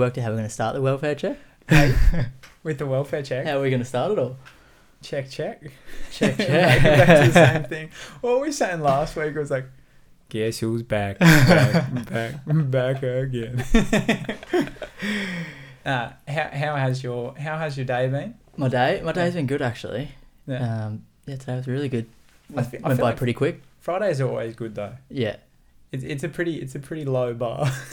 worked out how we're going to start the welfare check. Hey, with the welfare check. How are we going to start it all? Check, check. Check, check. Back to the same thing. What were we saying last week was like, guess who's back, back, back, back again. uh, how, how has your how has your day been? my day, my day's been good actually. Yeah. Um, yeah, today was really good. I fe- I went by like- pretty quick. Fridays are always good though. Yeah. It's, it's a pretty it's a pretty low bar.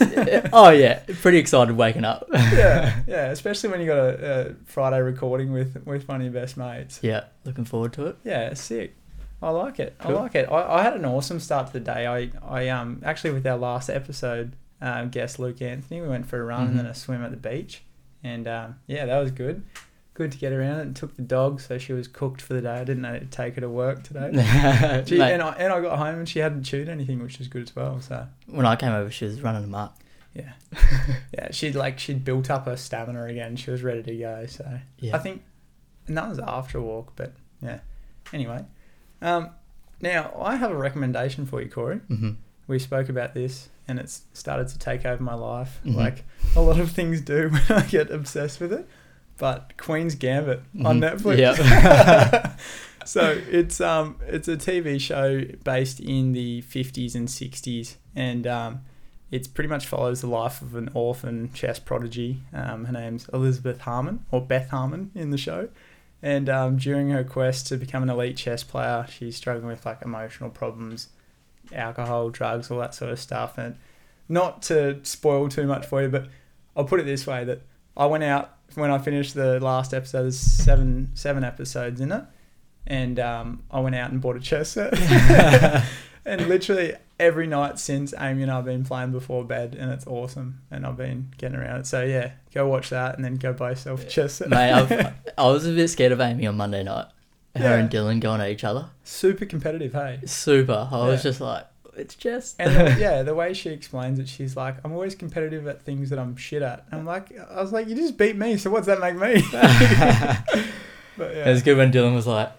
oh yeah, pretty excited waking up. yeah, yeah. Especially when you got a, a Friday recording with with one of your best mates. yeah, looking forward to it. Yeah, sick. I like it. Cool. I like it. I, I had an awesome start to the day. I, I um actually with our last episode, um, guest Luke Anthony, we went for a run Mhm. and then a swim at the beach, and um, yeah, that was good. Good to get around. It and took the dog, so she was cooked for the day. I didn't know to take her to work today. She, and I and I got home and she hadn't chewed anything, which was good as well. So when I came over, she was running amok. yeah, yeah. She'd like she'd built up her stamina again. She was ready to go. So Yeah. I think and that was after a walk, but yeah. Anyway, um, now I have a recommendation for you, Corey. hmm We spoke about this, and it's started to take over my life, Mhm. like a lot of things do when I get obsessed with it. But Queen's Gambit on Mhm. Netflix. Yep. so it's um it's a TV show based in the fifties and sixties, and um, it's pretty much follows the life of an orphan chess prodigy. Um, her name's Elizabeth Harmon or Beth Harmon in the show, and um, during her quest to become an elite chess player, she's struggling with like emotional problems, alcohol, drugs, all that sort of stuff. And not to spoil too much for you, but I'll put it this way: that I went out when I finished the last episode. There's seven seven episodes in it, and um, I went out and bought a chess set. and literally every night since Amy and I've been playing before bed, and it's awesome. And I've been getting around it. So yeah, go watch that, and then go buy yourself a chess set. Mate, I've, I was a bit scared of Amy on Monday night. Her Yeah. and Dylan going at each other. Super competitive, hey. Super. I was just like, it's just. And the, yeah, the way she explains it, she's like, "I'm always competitive at things that I'm shit at." And I'm like, I was like, "You just beat me, so what's that make me?" but It yeah, was good when Dylan was like,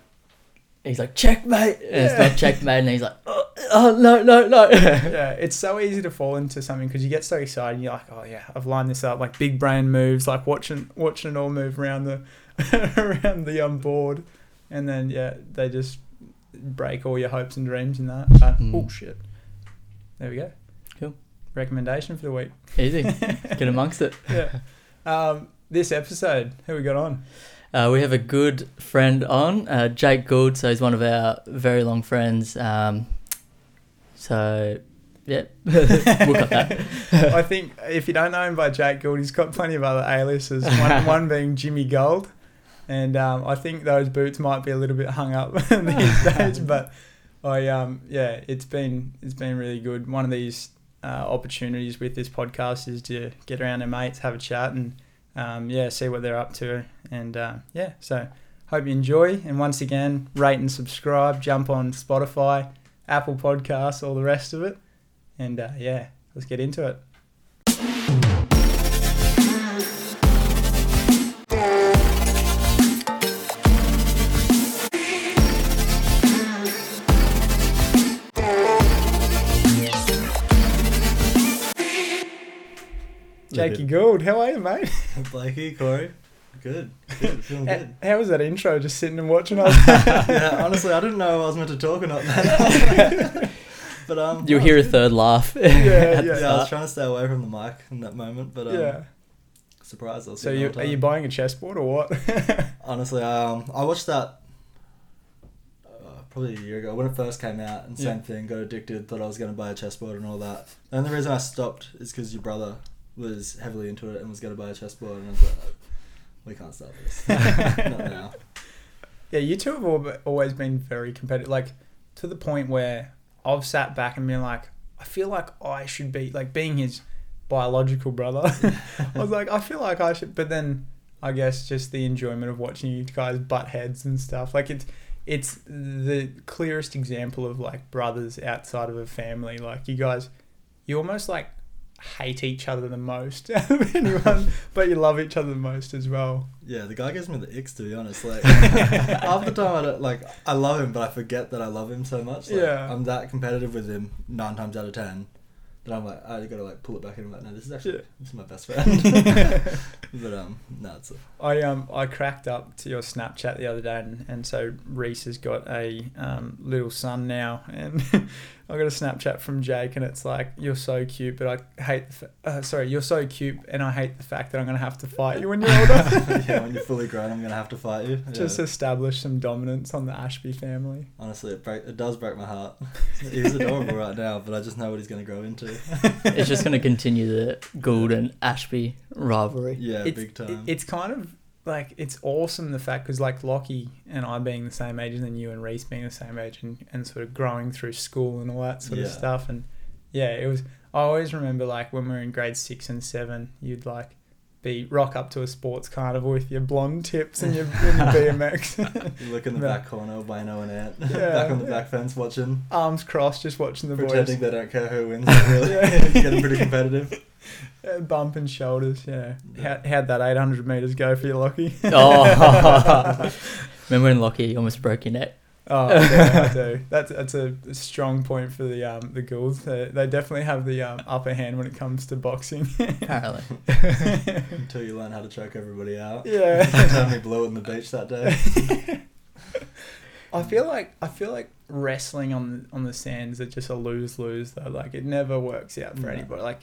he's like, checkmate. And it's not checkmate. And he's like, oh, oh no, no, no. yeah, it's so easy to fall into something because you get so excited. And you're like, "Oh yeah, I've lined this up." Like big brain moves, like watching watching it all move around the around the um board, and then yeah, they just break all your hopes and dreams in that. But Hmm. oh shit, there we go. Cool. Recommendation for the week. Easy. Get amongst it. Yeah. Um, this episode, who we got on? Uh, we have a good friend on, uh, Jake Gould. So he's one of our very long friends. Um, so, yeah, we'll cut that. I think if you don't know him by Jake Gould, he's got plenty of other aliases. One, one being Jimmy Gold, and um, I think those boots might be a little bit hung up these days. But I, um, yeah, it's been it's been really good. One of these uh, opportunities with this podcast is to get around their mates, have a chat, and um, yeah, see what they're up to. And uh, yeah, so hope you enjoy. And once again, rate and subscribe. Jump on Spotify, Apple Podcasts, all the rest of it. And uh, yeah, let's get into it. Jakey Gould, how are you, mate? Blakey, Corey. Good. Good. Feeling How, good. how was that intro? Just sitting and watching us. yeah, honestly, I didn't know I was meant to talk or not. Then. but um, You'll hear a third laugh. Yeah, yeah. Yeah, I was trying to stay away from the mic in that moment, but um, yeah. surprised I was. So you all the are you buying a chessboard or what? Honestly, um, I watched that uh, probably a year ago when it first came out, and same Yeah. thing. Got addicted, thought I was going to buy a chessboard and all that. And the reason I stopped is because your brother was heavily into it and was going to buy a chessboard, and I was like, "Oh, we can't start this. not now. Yeah, you two have al- always been very competitive, like to the point where I've sat back and been like, I feel like I should be like being his biological brother. I was like, I feel like I should, but then I guess just the enjoyment of watching you guys butt heads and stuff. Like it's it's the clearest example of like brothers outside of a family. Like you guys, you almost like hate each other the most out of anyone, but you love each other the most as well. Yeah, the guy gives me the icks to be honest. Like half the time, I don't like. I love him, but I forget that I love him so much. Like, Yeah. I'm that competitive with him nine times out of ten. But I'm like, I gotta like pull it back in. I'm like, no, this is actually Yeah. this is my best friend. but um, no, it's a, I um I cracked up to your Snapchat the other day, and, and so Reese has got a um, little son now, and I got a Snapchat from Jake, and it's like you're so cute, but I hate the fa- uh, sorry you're so cute, and I hate the fact that I'm gonna have to fight you when you're older. yeah, when you're fully grown, I'm gonna have to fight you. Yeah. Just establish some dominance on the Ashby family. Honestly, it break, it does break my heart. He's adorable right now, but I just know what he's gonna grow into. It's just going to continue the Gould and Ashby rivalry. Yeah, it's, big time. it- it's kind of like it's awesome the fact because like Lockie and I being the same age, and then you and Reese being the same age, and, and sort of growing through school and all that sort of stuff, and yeah, it was. I always remember like when we were in grade six and seven, you'd like be rock up to a sports carnival with your blonde tips and your, and your BMX, you look in the Yeah. back corner, Wayno and Ant, Yeah. back on the back fence watching, arms crossed, just watching the pretending boys Pretending they don't care who wins. Really, Yeah. it's getting pretty competitive. uh, bumping shoulders. Yeah, Yeah. How, how'd that eight hundred meters go for you, Lockie? Oh, remember when Lockie almost broke your neck? Oh, yeah, I do. That's that's a strong point for the um the Goulds. They, they definitely have the um, upper hand when it comes to boxing. Apparently. Until you learn how to choke everybody out. yeah. Turned me blue on the beach that day. I feel like I feel like wrestling on on the sands are just a lose lose though. Like it never works out for No. anybody. Like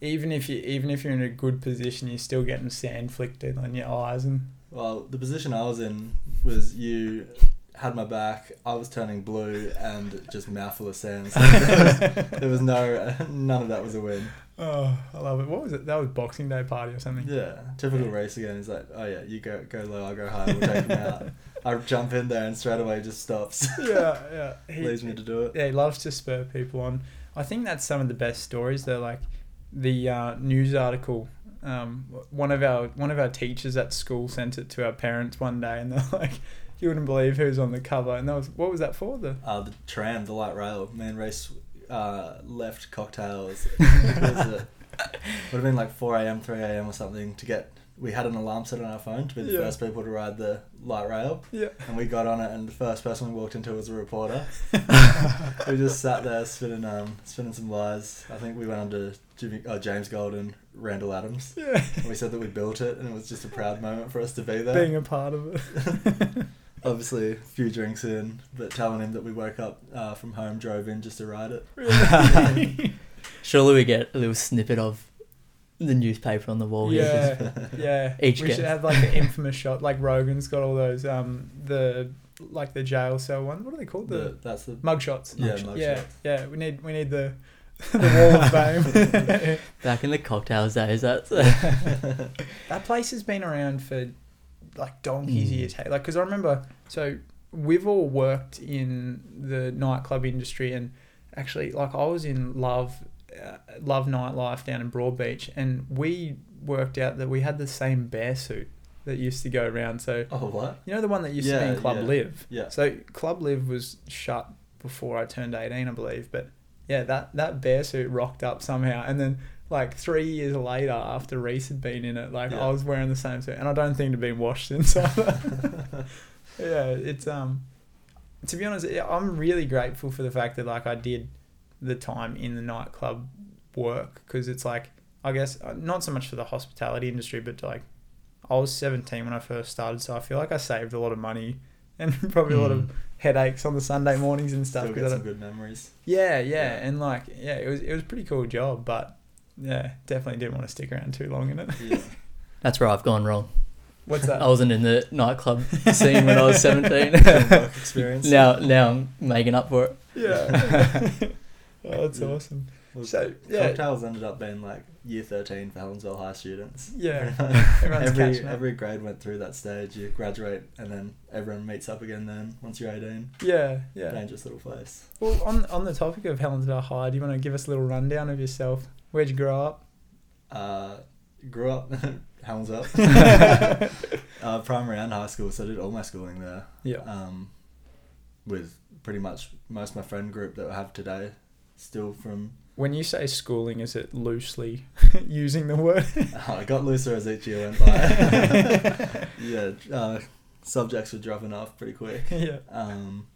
even if you even if you're in a good position, you're still getting sand flicked in on your eyes and Well, the position I was in was you had my back. I was turning blue and just mouthful of sand. So there, was, there was no none of that was a win. oh, I love it. What was it? That was Boxing Day party or something. Yeah, typical Yeah. Reese again. He's like, oh yeah, you go go low, I go high. We'll take him out. I jump in there and straight away just stops. yeah, yeah. He- Leaves me to do it. yeah, he loves to spur people on. I think that's some of the best stories. They're like the uh, news article. Um, one of our one of our teachers at school sent it to our parents one day, and they're like, "You wouldn't believe who's on the cover." And that was what was that for? The Uh, the tram, the light rail, man race uh, left cocktails. it would have been like 4 a.m., 3 a.m. or something to get. We had an alarm set on our phone to be the Yeah. first people to ride the light rail, yeah, and we got on it, and the first person we walked into was a reporter. we just sat there spinning, um, spinning some lies. I think we went under Jimmy, uh, James Golden, Randall Adams. yeah, And we said that we built it, and it was just a proud moment for us to be there. being a part of it. Obviously, a few drinks in, but telling him that we woke up uh, from home, drove in just to ride it. Really? Surely we get a little snippet of the newspaper on the wall here. yeah, yeah. Each we guest. should have like the infamous shot, like Rogan's got all those um the like the jail cell one. What are they called? The, The, that's the mug shots. Yeah, Mug mug yeah, shots. yeah. We need we need the the wall of fame. Back in the cocktails days, that's that place has been around for like donkey's Mm. years. Hey, like because I remember. So we've all worked in the nightclub industry, and actually, like I was in Love, uh, Love Nightlife down in Broadbeach, and we worked out that we had the same bear suit that used to go around. So oh what? you know the one that used to be in Club yeah. Live. Yeah. So Club Live was shut before I turned eighteen, I believe. But yeah, that that bear suit rocked up somehow, and then like three years later, after Reese had been in it, like Yeah. I was wearing the same suit, and I don't think it'd been washed since. either. yeah, it's um. To be honest, I'm really grateful for the fact that like I did the time in the nightclub work because it's like I guess uh, not so much for the hospitality industry, but like I was 17 when I first started, so I feel like I saved a lot of money and probably a lot of Mm. headaches on the Sunday mornings and stuff. Still 'cause get I some good memories. yeah, yeah, Yeah. and like yeah, it was it was a pretty cool job, but yeah, definitely didn't want to stick around too long in it. Yeah. that's where I've gone wrong. What's that? I wasn't in the nightclub scene when I was 17. Work experience. now, now I'm making up for it. yeah. Oh, that's Yeah. awesome. Well, So yeah, Cocktails ended up being like year 13 for Helensvale High students. Yeah. Pretty much. Everyone's every catching every grade went through that stage. You graduate and then everyone meets up again. Then once you're 18, yeah, yeah. dangerous little place. Well, on on the topic of Helensvale High, do you want to give us a little rundown of yourself? Where'd you grow up? Uh, grew up Helens up. uh, primary and high school, so I did all my schooling there. Yeah. Um, with pretty much most of my friend group that I have today, still from. When you say schooling, is it loosely using the word? I got looser as each year went by. yeah, uh, subjects were dropping off pretty quick. yeah. Um,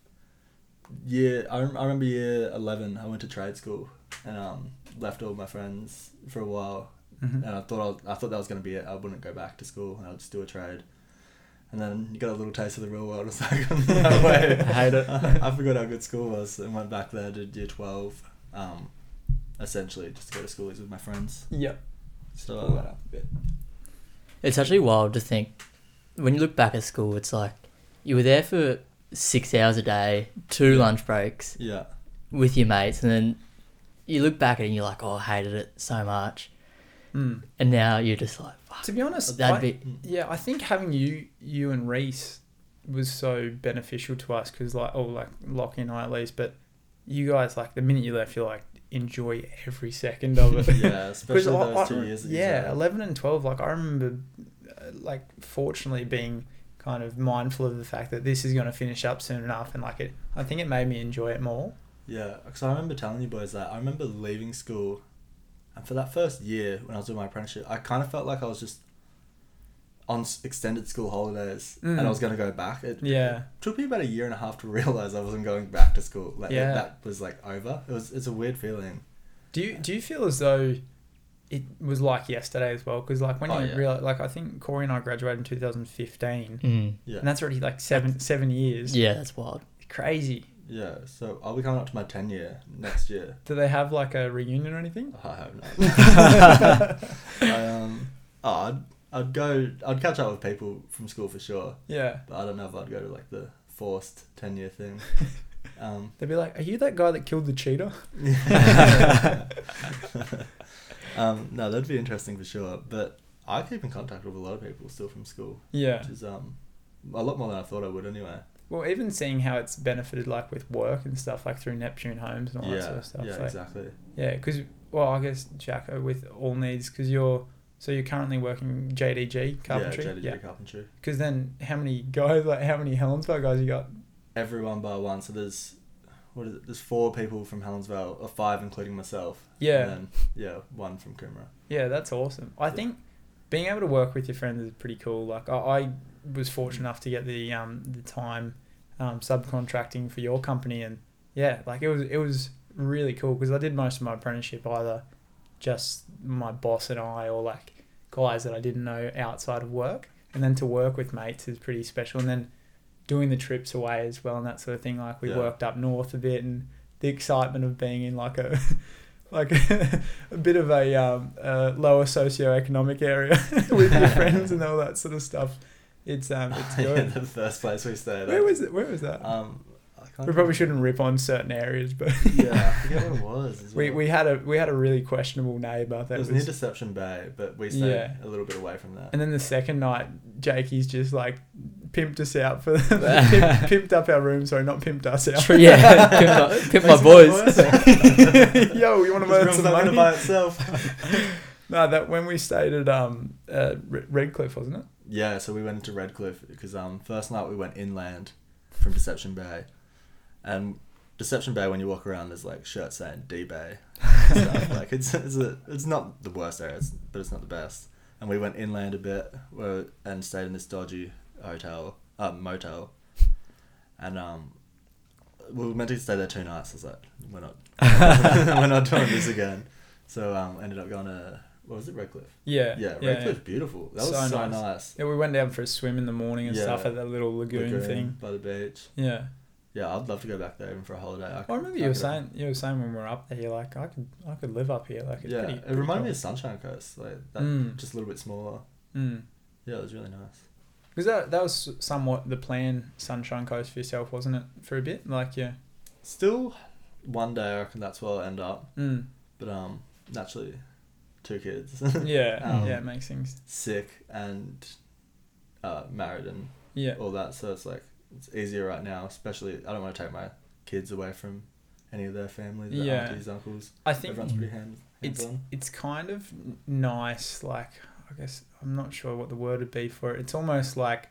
year I, rem- I remember year eleven. I went to trade school, and um, left all my friends for a while, Mhm. and I thought I, was, I thought that was gonna be it. I wouldn't go back to school, and I'd just do a trade. And then you got a little taste of the real world. It's like no way. I hate it. I, I forgot how good school was, and went back there, did year twelve. Um, essentially just to go to schoolies with my friends. Yep. So Pull that up a bit. It's actually wild to think when you look back at school, it's like you were there for six hours a day, two lunch breaks yeah, with your mates, and then you look back at it and you're like, oh, I hated it so much. Mm. And now you're just like, fuck, To be honest, that'd I- be. Yeah, I think having you, you and Reese was so beneficial to us because, like, oh, like Lockie and I at least, but you guys, like, the minute you left, you're like, enjoy every second of it. yeah, especially 'Cause I- those I- two years. That yeah, eleven and twelve. Like, I remember, uh, like, fortunately being kind of mindful of the fact that this is going to finish up soon enough, and like it, I think it made me enjoy it more. Yeah, because I remember telling you boys that I remember leaving school, and for that first year when I was doing my apprenticeship, I kind of felt like I was just on extended school holidays, and Mm. I was gonna go back. It Yeah, took me about a year and a half to realize I wasn't going back to school. Like Yeah. that was like over. It was. It's a weird feeling. Do you do you feel as though it was like yesterday as well? Because like when Oh, you yeah. realize, like I think Corey and I graduated in 2015, Mm. Yeah. and that's already like seven seven years. Yeah, that's wild. Crazy. Yeah. So I'll be coming up to my ten year next year. Do they have like a reunion or anything? I hope not. I, um. Oh, I'd, I'd go. I'd catch up with people from school for sure, Yeah. but I don't know if I'd go to like the forced ten year thing. Um. They'd be like, "Are you that guy that killed the cheetah?" um, no, that'd be interesting for sure. But I keep in contact with a lot of people still from school, Yeah. which is um, a lot more than I thought I would anyway. Well, even seeing how it's benefited like with work and stuff, like through Neptune Homes and all that sort of stuff. yeah, like, exactly. Yeah, because well, I guess Jacko with all needs because you're so you're currently working JDG carpentry. Yeah, JDG Yeah. carpentry. Because then how many guys like how many Helensvale guys you got? Everyone by one. So there's what is it? There's four people from Helensvale, or five including myself. Yeah. And then, yeah, one from Coomera. Yeah, that's awesome. I Yeah. think being able to work with your friends is pretty cool. Like I, I was fortunate enough to get the um the time um, subcontracting for your company, and yeah, like it was it was really cool because I did most of my apprenticeship either just my boss and I, or like guys that I didn't know outside of work, and then to work with mates is pretty special, and then doing the trips away as well and that sort of thing. Like we Yeah. worked up north a bit, and the excitement of being in like a like a bit of a um, uh, lower socioeconomic area with your friends and all that sort of stuff. It's um, it's yeah, the first place we stayed. Where at. was it? Where was that? Um, we probably shouldn't rip on certain areas, but yeah, I forget what it was. As we, well. we had a we had a really questionable neighbour it was, was. near Deception Bay, but we stayed Yeah. a little bit away from that. and then the second night, Jakey's just like pimped us out for pimp, pimped up our room. Sorry, not pimped us out. Yeah, pimp, my, pimp my boys. Yo, you want to earn some money? by itself. No, that when we stayed at um uh, Redcliffe, wasn't it? Yeah, so we went into Redcliffe because um first night we went inland from Deception Bay, and Deception Bay when you walk around there's like shirts saying D Bay, like it's it's a, it's not the worst area, it's, but it's not the best. And we went inland a bit, where, and stayed in this dodgy hotel, uh, motel, and um. We were meant to stay there two nights. I was like, we're not, we're not doing this again. So um, ended up going to what was it, Redcliffe? Yeah. Yeah, yeah, Redcliffe's beautiful. That was So so, nice. nice. Yeah, we went down for a swim in the morning and Yeah. stuff at that little lagoon, Lagoon thing. by the beach. Yeah. Yeah, I'd love to go back there even for a holiday. I, I remember you were saying you were saying when we were up there, you're like, I could I could live up here. Like it's Yeah, pretty, it reminded me of Sunshine Coast, like that, Mm. just a little bit smaller. Mm. Yeah, it was really nice. Because that that was somewhat the plan, Sunshine Coast for yourself, wasn't it? For a bit, like yeah. Still, one day I reckon that's where I'll end up. Mm. But um, naturally, two kids, Yeah, Um, yeah, it makes things. sick and uh, married and Yeah, all that. So it's like it's easier right now. Especially, I don't want to take my kids away from any of their families, their Yeah. aunties, uncles. I think Everyone's pretty hand, it's on. it's kind of nice. Like I guess I'm not sure what the word would be for it. It's almost like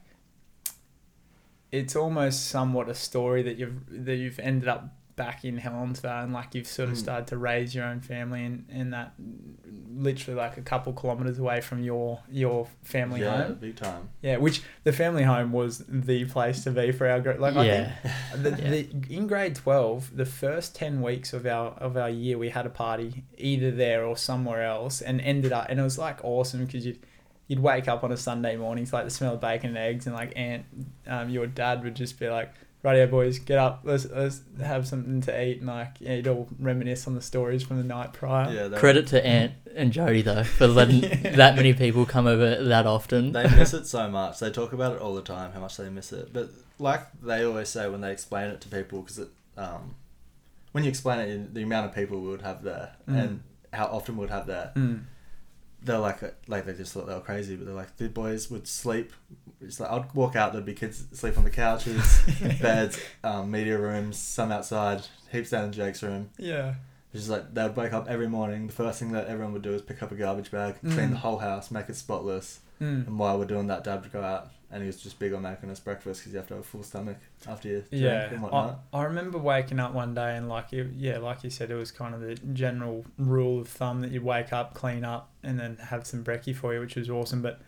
it's almost somewhat a story that you've that you've ended up back in Helensvale and like you've sort of Mm. started to raise your own family and, and that literally like a couple kilometers away from your your family yeah, home. big time. Yeah, which the family home was the place to be for our group. Like I think the, Yeah. the, in grade 12 the first 10 weeks of our of our year we had a party either there or somewhere else and ended up and it was like awesome because you'd you'd wake up on a sunday morning to like the smell of bacon and eggs and like aunt um, your dad would just be like radio boys get up let's let's have something to eat and like yeah, you'd all reminisce on the stories from the night prior Yeah, they, Credit to Aunt and Jody though for letting Yeah. that many people come over that often. they miss it so much. They talk about it all the time, how much they miss it. But like they always say when they explain it to people, because it, um, when you explain it, in the amount of people we would have there Mm. and how often we would have there, Mm. they're like, like they just thought they were crazy. But they're like, the boys would sleep. It's like I'd walk out, there'd be kids sleep on the couches, beds, um, media rooms, some outside, heaps down in Jake's room. yeah It's just like they would wake up every morning. The first thing that everyone would do is pick up a garbage bag, clean Mm. the whole house, make it spotless. mm. And while we're doing that, Dad would go out, and he was just big on making us breakfast because you have to have a full stomach after you drink Yeah, and I, whatnot. I remember waking up one day and like it, yeah, like you said, it was kind of the general rule of thumb that you'd wake up, clean up, and then have some brekkie for you, which was awesome. But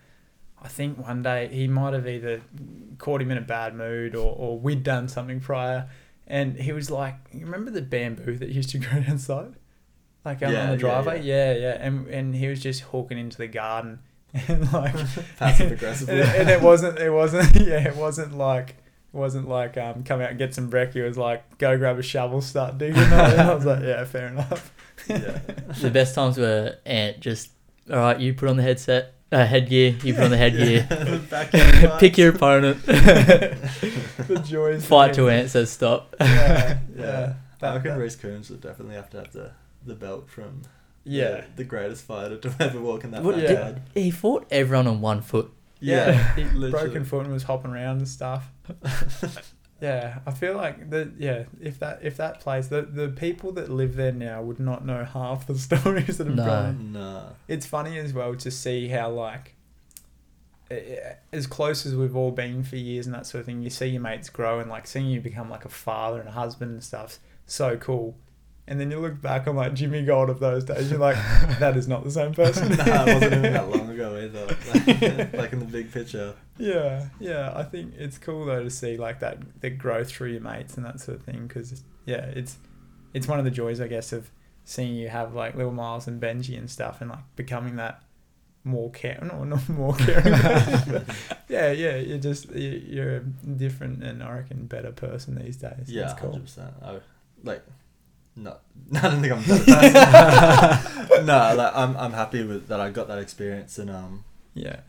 I think one day he might have either caught him in a bad mood or, or we'd done something prior, and he was like, "You remember the bamboo that used to grow outside, like out Yeah, on the yeah, driveway? Yeah, yeah." And and he was just hawking into the garden, and like Passive aggressively. and, and it wasn't it wasn't yeah it wasn't like it wasn't like um come out and get some brekkie it was like go grab a shovel start digging and I was like yeah fair enough yeah. the best times were Aunt just all right, you put on the headset, uh, headgear, you put on the headgear, Yeah. Pick your opponent, the joys fight of till it. Says stop. yeah yeah Yeah. I That- reckon that- Reese Coons would definitely have to have the, the belt from yeah the, the greatest fighter to ever walk in that What- Yeah. backyard. He fought everyone on one foot. yeah, he broken foot and was hopping around and stuff yeah I feel like the yeah if that if that place the the people that live there now would not know half the stories that have No. gone Nah. it's funny as well to see how like eh, as close as we've all been for years and that sort of thing you see your mates grow and like seeing you become like a father and a husband and stuff so cool and then you look back on like Jimmy Gold of those days you're like that is not the same person nah, it wasn't even that long ago either. Like, like in the big picture. yeah yeah I think it's cool though to see like that the growth through your mates and that sort of thing because yeah it's it's one of the joys I guess of seeing you have like little Miles and Benji and stuff and like becoming that more care no not more caring yeah yeah you're just you- you're a different and I reckon better person these days Yeah, it's cool hundred percent. I like, no, I don't think I'm a better person. no, like I'm I'm happy with that. I got that experience, and um, yeah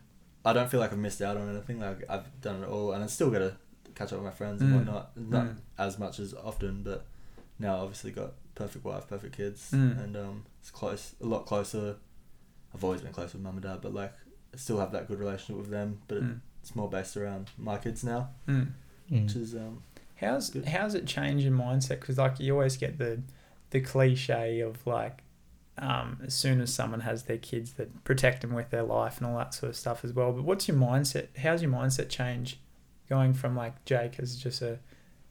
I don't feel like I've missed out on anything. Like I've done it all, and I still got to catch up with my friends and Mm. whatnot. Not Mm. as much as often, but now obviously got perfect wife, perfect kids, Mm. and um, it's close, a lot closer. I've always been close with mum and dad, but like I still have that good relationship with them. But Mm. it's more based around my kids now, Mm. which is um, How's Good. how's it change your mindset? Because like you always get the the cliche of like, um, as soon as someone has their kids, that protect them with their life and all that sort of stuff as well. But what's your mindset? How's your mindset change, going from like Jake as just a,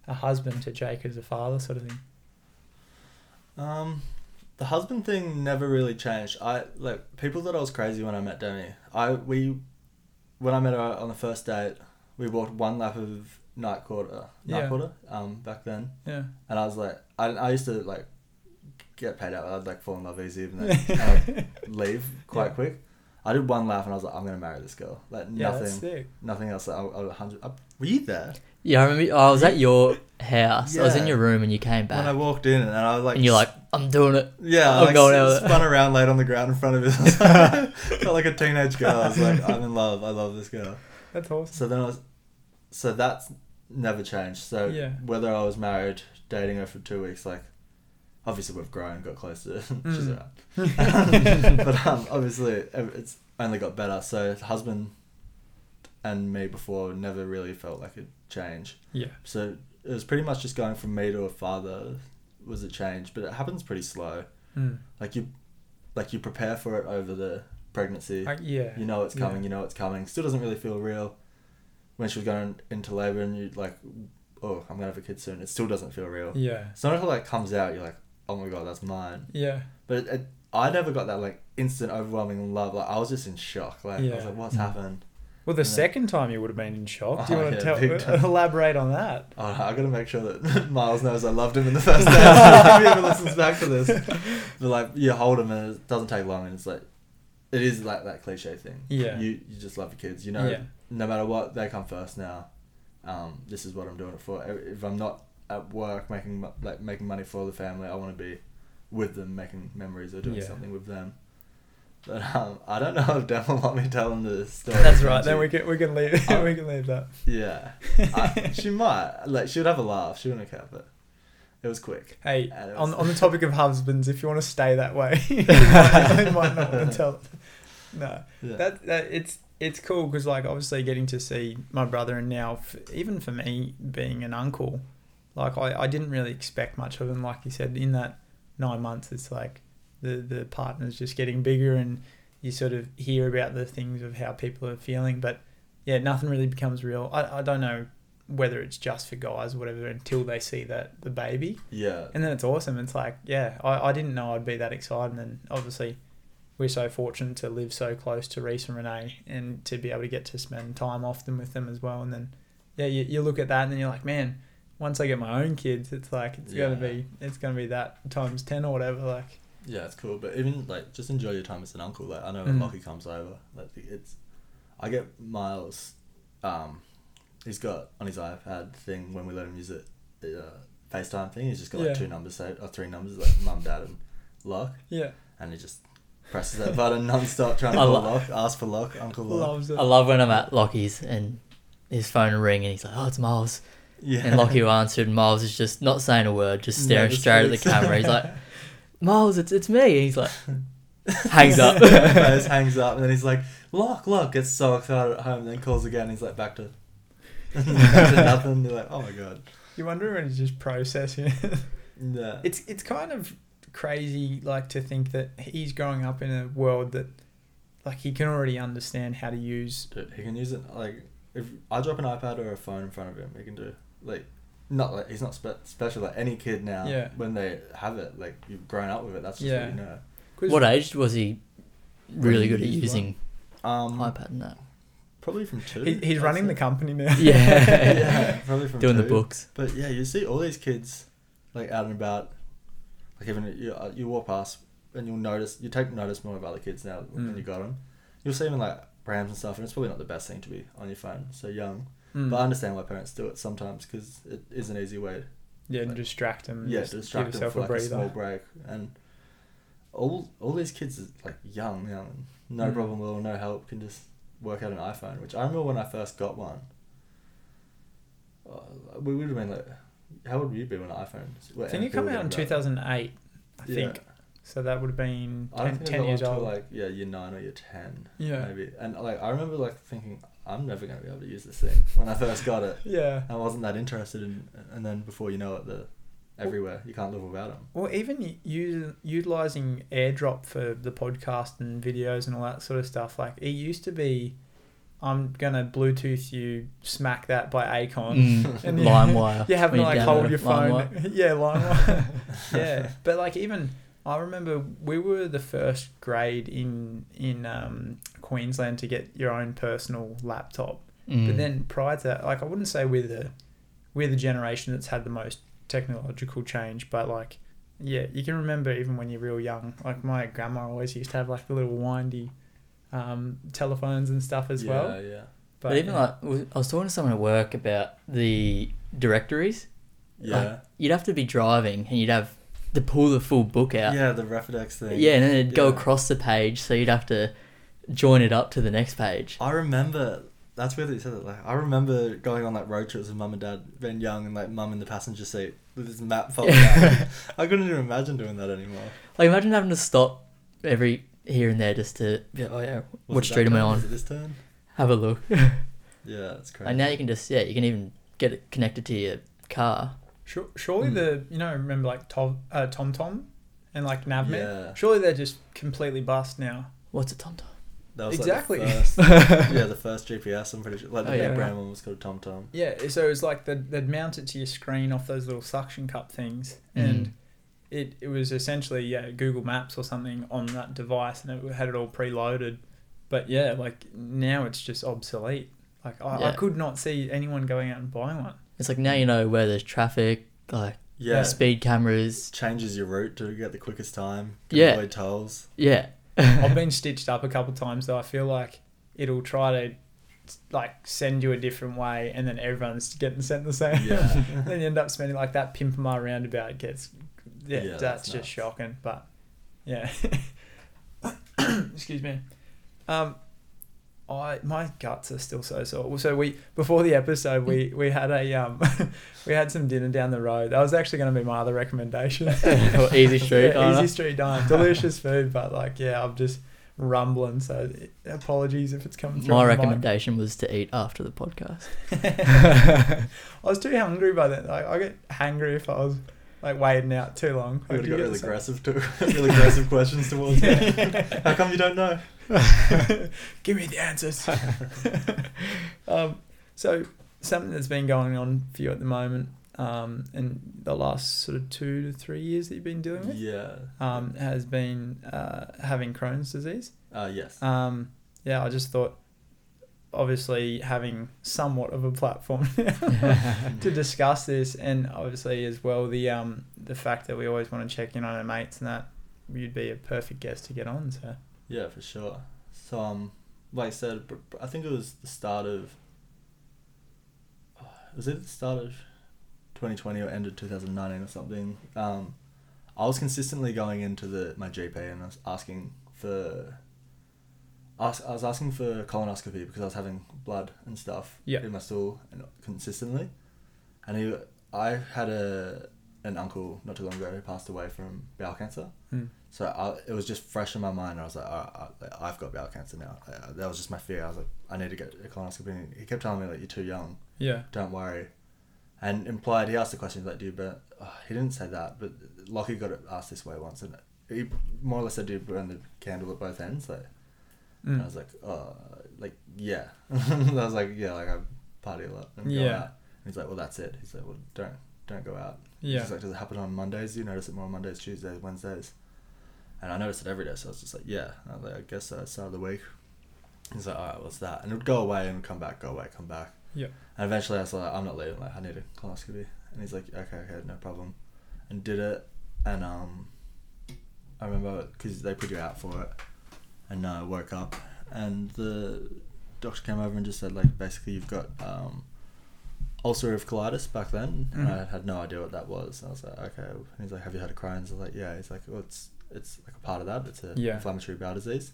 a husband to Jake as a father, sort of thing? Um, the husband thing never really changed. I like people thought I was crazy when I met Demi. I we when I met her on the first date, we walked one lap of night quarter, night Yeah. quarter, um, back then, Yeah. and I was like, I, I used to like get paid out. I'd like fall in love easy and then leave quite Yeah. quick. I did one laugh and I was like, I'm gonna marry this girl. Like Yeah, nothing, that's sick. nothing else. I, I, hundred. I, were you there Yeah, I remember. I was at your house. I was in your room and you came back. when I walked in and I was like, and you're like, "I'm doing it." Yeah, I I'm like, going out with it. spun around, laid on the ground in front of it. Felt like a teenage girl. I was like, I'm in love. I love this girl. That's awesome. So then I was, so that's never changed. So Yeah. whether I was married, dating her for two weeks, like, obviously we've grown, got closer. She's Mm. but um, obviously it's only got better. So husband and me before never really felt like a change. Yeah. So it was pretty much just going from me to a father was a change, but it happens pretty slow Mm. like you like you prepare for it over the pregnancy Like, yeah. you know it's Yeah. coming you know it's coming still doesn't really feel real when she was going into labor and you like oh, I'm gonna have a kid soon. It still doesn't feel real. Yeah. It's not until like comes out, you're like, oh my god, that's mine. Yeah. But it, it, I never got that like instant overwhelming love. Like I was just in shock. Like I was like, what's Mm. happened? Well, the Yeah. second time you would have been in shock. Do you Oh, want yeah, to tell, big elaborate on that? Oh, I gotta make sure that Miles knows I loved him in the first day. if he ever listens back to this, but like you hold him and it doesn't take long, and it's like it is like that cliche thing. Yeah. You you just love your kids. You know, Yeah. no matter what, they come first now. Um, this is what I'm doing it for. If I'm not at work making like making money for the family, I want to be with them, making memories or doing Yeah. something with them. But um, I don't know if will want me telling the story. That's right. Then we can we can leave we can leave that. Yeah, I, she might like she would have a laugh. She wouldn't care, but it was quick. Hey, it on, on the topic of husbands, if you want to stay that way, you, might, you might not want to tell. No, Yeah. that, that it's it's cool because like obviously getting to see my brother and now f- even for me being an uncle, like I, I didn't really expect much of him. Like you said, in that nine months, it's like the the partner's just getting bigger and you sort of hear about the things of how people are feeling, but yeah, nothing really becomes real. I, I don't know whether it's just for guys or whatever until they see that the baby. yeah, And then it's awesome. It's like, yeah, I, I didn't know I'd be that excited. And then obviously, we're so fortunate to live so close to Reese and Renee and to be able to get to spend time often with them as well. And then, yeah, you, you look at that and then you're like, man, once I get my own kids, it's like, it's Yeah. going to be, it's going to be that times 10 or whatever. Like, yeah. It's cool, but even like just enjoy your time as an uncle. Like I know Mm. when Lockie comes over, like it's, I get Miles, um, he's got on his iPad thing when we let him use it, the uh, FaceTime thing. He's just got like Yeah. two numbers saved or three numbers like mum, dad, and Lock, yeah, and he just presses that button non-stop trying to I call lo- Lock, ask for Lock, Uncle Lock. loves it. I love when I'm at Lockie's and his phone will ring and he's like, "Oh, it's Miles," Yeah, and Lockie will answer, and Miles is just not saying a word, just staring just straight at the camera. He's like, "Miles, it's it's me," and he's like, hangs up. Face hangs up, and then he's like, "Lock, lock!" Gets so excited at home, and then calls again. He's like, "Back to, back to nothing." You're like, "Oh my god." You wonder when he's just processing it. Yeah. it's it's kind of crazy like to think that he's growing up in a world that like he can already understand how to use Dude, he can use it like if I drop an iPad or a phone in front of him, he can do like not like he's not spe- special like any kid now. Yeah. When they have it, like you've grown up with it. That's just Yeah. what you know. 'Cause- What age was he really good at using Um, iPad and that? probably from two. he, he's I'd running say. the company now Yeah. yeah, probably from Doing the books. But yeah, you see all these kids like out and about. Like even you, uh, you walk past and you'll notice you take notice more of other kids now when Mm. you got them. You'll see them in like prams and stuff, and it's probably not the best thing to be on your phone so young. Mm. But I understand why parents do it sometimes because it is an easy way. yeah like- distract them. yeah, to give distract them yourself for a like a breather small break. And all all these kids are like young, young, no Mm. problem at all, no help, can just work out an iPhone. Which I remember when I first got one. Uh, we would have been like, how old would you be when an iPhone? I think it came out in 2008 I think so that would have been I don't 10, think 10 I got years old like yeah year nine or year ten yeah maybe and like I remember like thinking I'm never gonna be able to use this thing when I first got it yeah I wasn't that interested in and then before you know it they're everywhere you can't live without them Well, even u- u- utilizing AirDrop for the podcast and videos and all that sort of stuff, like it used to be, I'm gonna Bluetooth you, smack that by Akon. Mm, And you- LimeWire. You having to like hold your phone. LimeWire. yeah, LimeWire. yeah, but like even I remember we were the first grade in in um, Queensland to get your own personal laptop. Mm. But then prior to that, like I wouldn't say we're the we're the generation that's had the most technological change, but like yeah, you can remember even when you're real young. Like my grandma always used to have like the little windy um, telephones and stuff as yeah well. yeah But, even yeah. like, I was talking to someone at work about the directories. yeah You'd have to be driving and you'd have to pull the full book out. yeah the Refidex thing Yeah, and then it'd go Yeah. across the page, so you'd have to join it up to the next page. I remember that's weird that you said that. Like, I remember going on like road trips with mum and dad, being young, and like mum in the passenger seat with this map folded out. I couldn't even imagine doing that anymore. Like imagine having to stop every here and there just to like, oh yeah, what street am I on? This turn? Have a look. Yeah, that's crazy. Like now you can just yeah, you can even get it connected to your car. Sure, surely Hmm. the you know remember like Tom uh, Tom Tom and like Navman. Yeah. Surely they're just completely bust now. What's a Tom That was Exactly. Like the first, yeah, the first GPS. I'm pretty sure. Like the Oh, big yeah. brand one was called Tom Tom. Yeah, so it was like they'd, they'd mount it to your screen off those little suction cup things, and Mm. it, it was essentially yeah Google Maps or something on that device, and it had it all preloaded. But yeah, like now it's just obsolete. Like I, I could not see anyone going out and buying one. It's like now you know where there's traffic, like Yeah. speed cameras. Changes your route to get the quickest time. Can Yeah. Avoid tolls. Yeah. I've been stitched up a couple times though. I feel like it'll try to like send you a different way, and then everyone's getting sent the same. Yeah. then you end up spending like that Pimpama roundabout gets yeah, Yeah, that's, that's just nuts. shocking. But yeah, excuse me. Um, I my guts are still so sore. So we before the episode we we had a um we had some dinner down the road. That was actually going to be my other recommendation. Or easy street yeah, easy street diner, delicious food. But like yeah, I'm just rumbling. So apologies if it's coming through. My on the mic. recommendation was to eat after the podcast. I was too hungry by then. Like, I get hangry if I was like waiting out too long. You would have got get really aggressive too. really aggressive questions towards me. How come you don't know? Give me the answers. um, so something that's been going on for you at the moment, um, in the last sort of two to three years that you've been dealing with, Yeah. um, has been uh, having Crohn's disease. Uh, yes. Um, yeah, I just thought, obviously, having somewhat of a platform to discuss this, and obviously as well the um the fact that we always want to check in on our mates and that you'd be a perfect guest to get on. So Yeah, for sure. So, um, like I said, I think it was the start of. Was it the start of 2020 or end of 2019 or something? Um, I was consistently going into the my GP and I was asking for. Ask, I was asking for colonoscopy because I was having blood and stuff Yeah. in my stool and consistently, and he, I had a an uncle not too long ago who passed away from bowel cancer. mm. So I, it was just fresh in my mind. I was like, oh, I, I've got bowel cancer now. Uh, that was just my fear. I was like, I need to get a colonoscopy. And he kept telling me like, you're too young. yeah, Don't worry. And implied, he asked the question like, do you burn? Oh, he didn't say that, but Lockie got it asked this way once, and he more or less said, do you burn the candle at both ends? Like, and I mm. was like, oh, like yeah. I was like, yeah, like I party a lot and go Yeah. out. And he's like, well, that's it. He's like, well, don't don't go out. yeah, He's like, does it happen on Mondays? Do you notice it more on Mondays, Tuesdays, Wednesdays? And I noticed it every day, so I was just like, yeah. And I like, I guess uh, start of the week. He's like, all right, what's that? And it would go away and come back, go away, come back. Yeah. And eventually I was like, I'm not leaving. Like, I need a colonoscopy. And he's like, okay, okay, no problem. And did it. And um, I remember because they put you out for it. And I woke up and the doctor came over and just said, like, basically you've got um, ulcerative colitis back then. And I had no idea what that was. I was like, okay. And he's like, have you had a Crohn's? I was like, yeah. He's like, well, it's it's like a part of that. It's an Yeah. inflammatory bowel disease.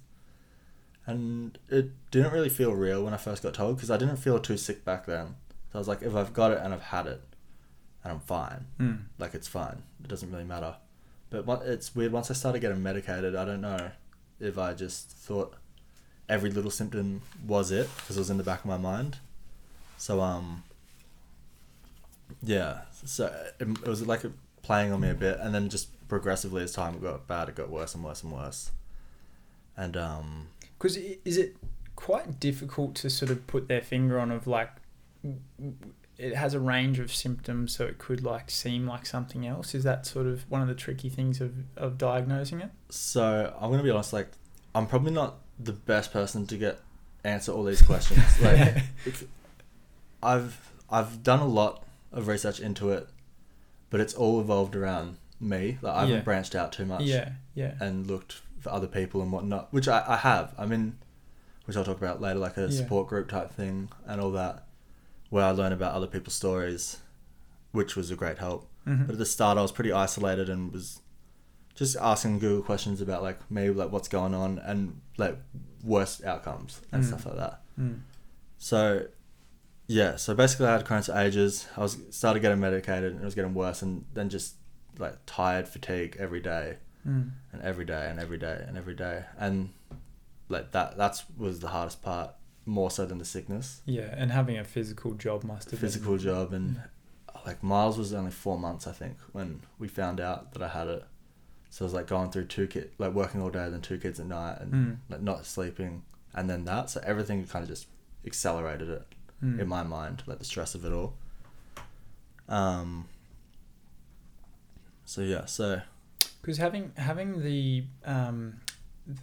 And it didn't really feel real when I first got told because I didn't feel too sick back then. So I was like, if I've got it and I've had it, and I'm fine, mm. like it's fine. It doesn't really matter. But what it's weird once I started getting medicated. I don't know if I just thought every little symptom was it because it was in the back of my mind. So um. Yeah, so it, it was like playing on me a bit, and then just progressively as time got bad, it got worse and worse and worse. And um, Because is it quite difficult to sort of put their finger on of like it has a range of symptoms, so it could like seem like something else. Is that sort of one of the tricky things of of diagnosing it? So I'm gonna be honest, like I'm probably not the best person to get answer all these questions. like I've I've done a lot of research into it, but it's all evolved around me. Like I haven't Yeah. branched out too much yeah, yeah, and looked for other people and whatnot, which I, I have. I'm in, which I'll talk about later, like a Yeah. support group type thing and all that, where I learn about other people's stories, which was a great help. Mhm. But at the start, I was pretty isolated and was just asking Google questions about like maybe like what's going on and like worst outcomes and Mm. stuff like that. Mm. So, yeah. So basically, I had Crohn's ages. I was started getting medicated and it was getting worse, and then just like tired, fatigue every day Mm. and every day and every day and every day, and like that. That's was the hardest part, more so than the sickness. Yeah, and having a physical job must have Physical been, job and like Miles was only four months, I think, when we found out that I had it. So I was like going through two kids, like working all day, then two kids at night, and Mm. like not sleeping and then that. So everything kind of just accelerated it Mm. in my mind, like the stress of it all. Um. So yeah, so Because having having the um,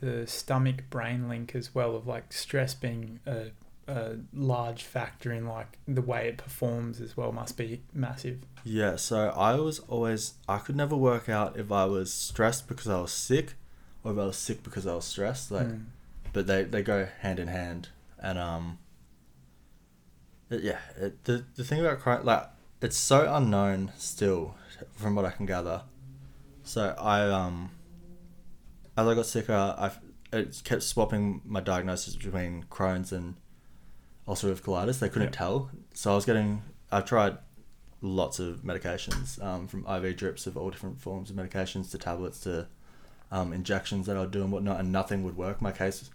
the stomach brain link as well of like stress being a, a large factor in like the way it performs as well must be massive. yeah, so I was always I could never work out if I was stressed because I was sick, or if I was sick because I was stressed. Like, Mm. but they they go hand in hand, and um. Yeah, it, the the thing about Crohn's, like it's so unknown still, from what I can gather. So I um. As I got sicker, I it kept swapping my diagnosis between Crohn's and ulcerative colitis. They couldn't Yeah. tell, so I was getting. I've tried lots of medications, um, from IV drips of all different forms of medications to tablets to um, injections that I would do and whatnot, and nothing would work. My case,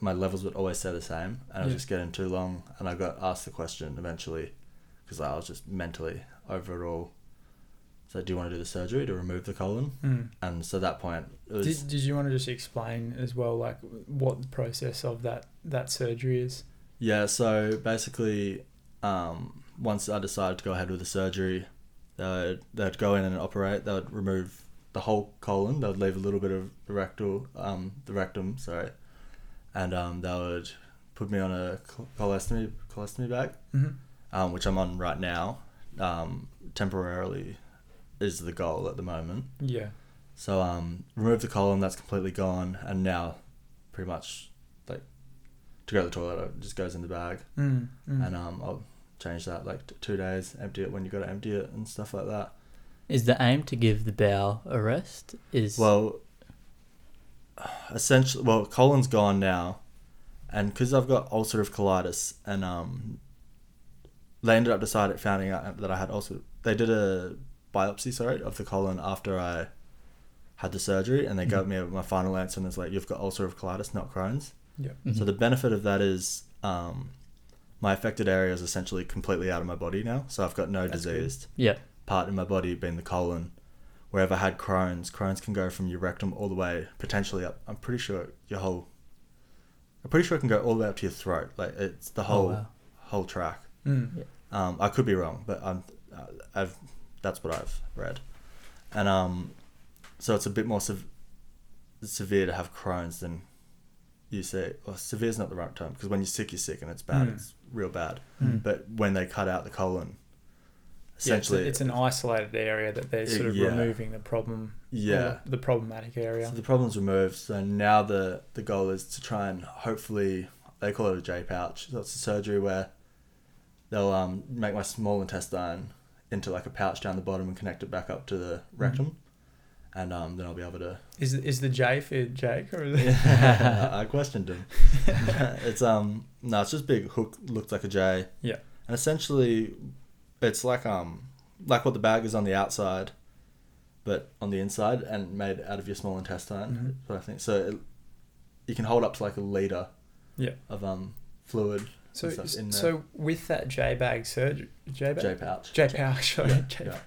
my levels would always stay the same, and I was just getting too long. And I got asked the question eventually, because I was just mentally over it all. So, do you want to do the surgery to remove the colon? Mm. And so at that point, it was Did, did you want to just explain as well like what the process of that that surgery is? Yeah, so basically, um, once I decided to go ahead with the surgery, they'd, they'd go in and operate. They would remove the whole colon. They would leave a little bit of the rectal, um, the rectum, sorry, and um, they would put me on a col- colostomy colostomy bag, Mm-hmm. um, which I'm on right now. Um, temporarily, is the goal at the moment. Yeah. So um, remove the colon. That's completely gone, and now, pretty much, like, to go to the toilet, it just goes in the bag Mm. Mm. and um, I'll change that like t- two days, empty it when you got to empty it and stuff like that. Is the aim to give the bowel a rest? Is Well, essentially, well, colon's gone now, and because I've got ulcerative colitis, and um, they ended up deciding finding out that I had ulcer. They did a biopsy, sorry, of the colon after I had the surgery, and they gave me my final answer, and it's like you've got ulcerative colitis, not Crohn's. Yeah. So Mhm. the benefit of that is um, my affected area is essentially completely out of my body now. So I've got no That's good. diseased yeah, part in my body being the colon. Wherever I had Crohn's, Crohn's can go from your rectum all the way potentially up. I'm pretty sure your whole. I'm pretty sure it can go all the way up to your throat. Like it's the whole Oh, wow. whole track. Mm. Um, I could be wrong, but I'm, uh, I've that's what I've read, and um, so it's a bit more sev- severe to have Crohn's than you say. Well, severe is not the right term because when you're sick, you're sick, and it's bad. Mm. It's real bad. Mm. But when they cut out the colon, Yeah, it's, a- essentially, it's an isolated area that they're sort of Yeah. removing the problem. yeah. the problematic area. So the problem's removed. So now the the goal is to try and hopefully they call it a J pouch. So it's a surgery where they'll um make my small intestine into like a pouch down the bottom and connect it back up to the rectum, and um then I'll be able to. Is is the J for Jake or is it? I questioned him. it's um no, it's just big hook looks like a J. Yeah. And essentially, it's like um like what the bag is on the outside, but on the inside and made out of your small intestine. Mhm. What I think. So it, you can hold up to like a liter. Yeah. Of um fluid. So stuff in there. so with that J bag surgery, J bag, J pouch. J pouch, sorry, Yeah, J yeah.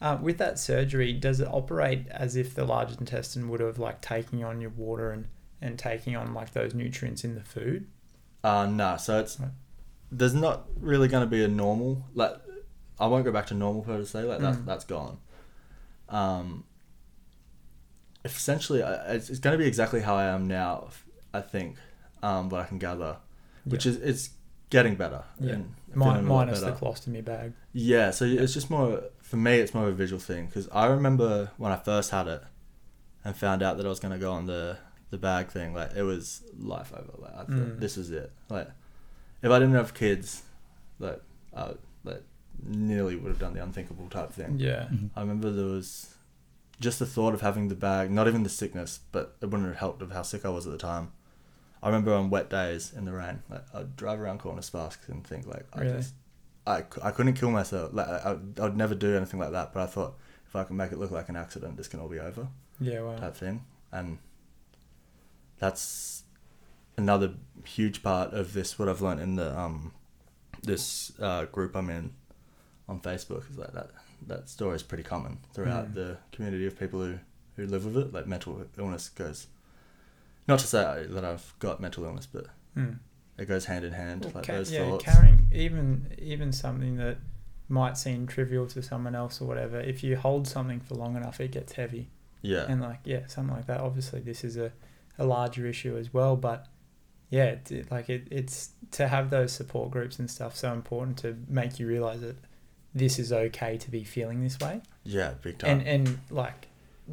Uh, with that surgery, does it operate as if the large intestine would have like taking on your water and and taking on like those nutrients in the food? Uh no, so it's there's not really going to be a normal like I won't go back to normal per se like that, Mm. that's gone. Um. Essentially, I- it's, it's going to be exactly how I am now. I think, um, what I can gather, which Yeah. is it's getting better. Yeah. and Mi- feeling a minus the better. colostomy bag. Yeah, so it's just more for me. It's more of a visual thing because I remember when I first had it and found out that I was gonna go on the the bag thing. Like it was life over. Like I thought Mm. this is it. Like if I didn't have kids, like I would, like nearly would have done the unthinkable type thing. Yeah. Mhm. I remember there was just the thought of having the bag, not even the sickness, but it wouldn't have helped of how sick I was at the time. I remember on wet days in the rain, like I'd drive around Corners Fast and think like, I Really? just, I, c- I couldn't kill myself. Like I, I'd, I'd never do anything like that. But I thought if I can make it look like an accident, this can all be over, Yeah. Wow. type thing. And that's another huge part of this. What I've learned in the um, this uh, group I'm in on Facebook is like that. That story is pretty common throughout Mm. the community of people who who live with it. Like mental illness goes Not to say that I've got mental illness, but Mm. it goes hand in hand. Well, like ca- those yeah, thoughts. carrying even even something that might seem trivial to someone else or whatever. If you hold something for long enough, it gets heavy. yeah. And like yeah, something like that. Obviously, this is a, a larger issue as well, but yeah, it, it- like it, it's to have those support groups and stuff so important to make you realize that this is okay to be feeling this way, yeah, big time. and and like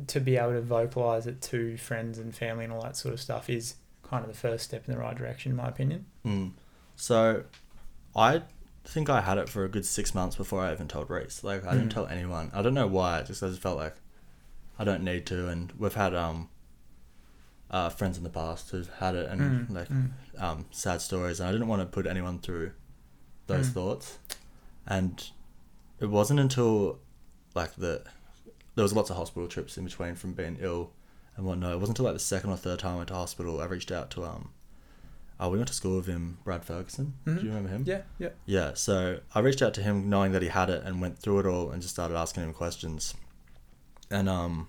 to be able to vocalize it to friends and family and all that sort of stuff is kind of the first step in the right direction, in my opinion. Mm. So, I think I had it for a good six months before I even told Reese. Like, I didn't Mm. tell anyone. I don't know why. Just I just felt like I don't need to. And we've had um, uh, friends in the past who've had it and Mm, like mm. um, sad stories, and I didn't want to put anyone through those Mm. thoughts. And it wasn't until like the there was lots of hospital trips in between from being ill and whatnot. It wasn't until like the second or third time I went to hospital I reached out to um. Uh, we went to school with him, Brad Ferguson. Mhm. Do you remember him? Yeah, yeah. Yeah, so I reached out to him knowing that he had it and went through it all and just started asking him questions. And um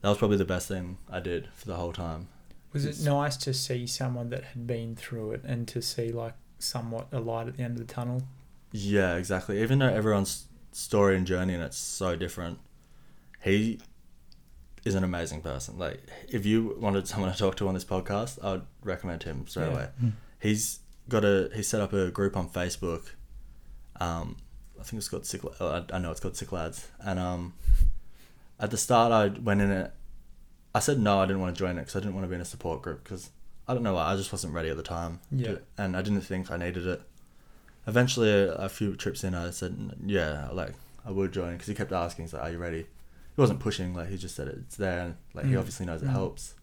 that was probably the best thing I did for the whole time. Was it nice to see someone that had been through it and to see like somewhat a light at the end of the tunnel? Yeah, exactly. Even though everyone's story and journey and it's so different, he is an amazing person. Like if you wanted someone to talk to on this podcast, I'd recommend him straight Yeah. away. Mm. He's got a he set up a group on Facebook. Um, I think it's called Sick. I I know it's called Sick Lads. And um, at the start, I went in it. I said no, I didn't want to join it because I didn't want to be in a support group because I don't know why I just wasn't ready at the time. Yeah. to- and I didn't think I needed it. Eventually, a, a few trips in, I said yeah, like I would join because he kept asking, he's like, "Are you ready?" He wasn't pushing, like he just said it's there, and like he Mm. obviously knows it Mm. helps.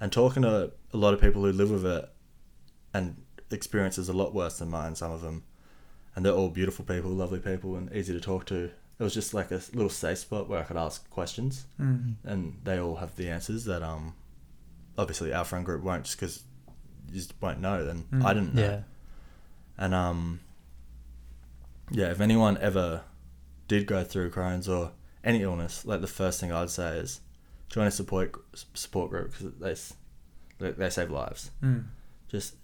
And talking to a lot of people who live with it and experiences a lot worse than mine, some of them, and they're all beautiful people, lovely people, and easy to talk to. It was just like a little safe spot where I could ask questions, Mm. and they all have the answers that um, obviously our friend group won't, just because you just won't know. Then Mm. I didn't know. Yeah. And um, yeah, if anyone ever did go through Crohn's or any illness, like the first thing I'd say is join a support support group because they they, they save lives. Mm. Just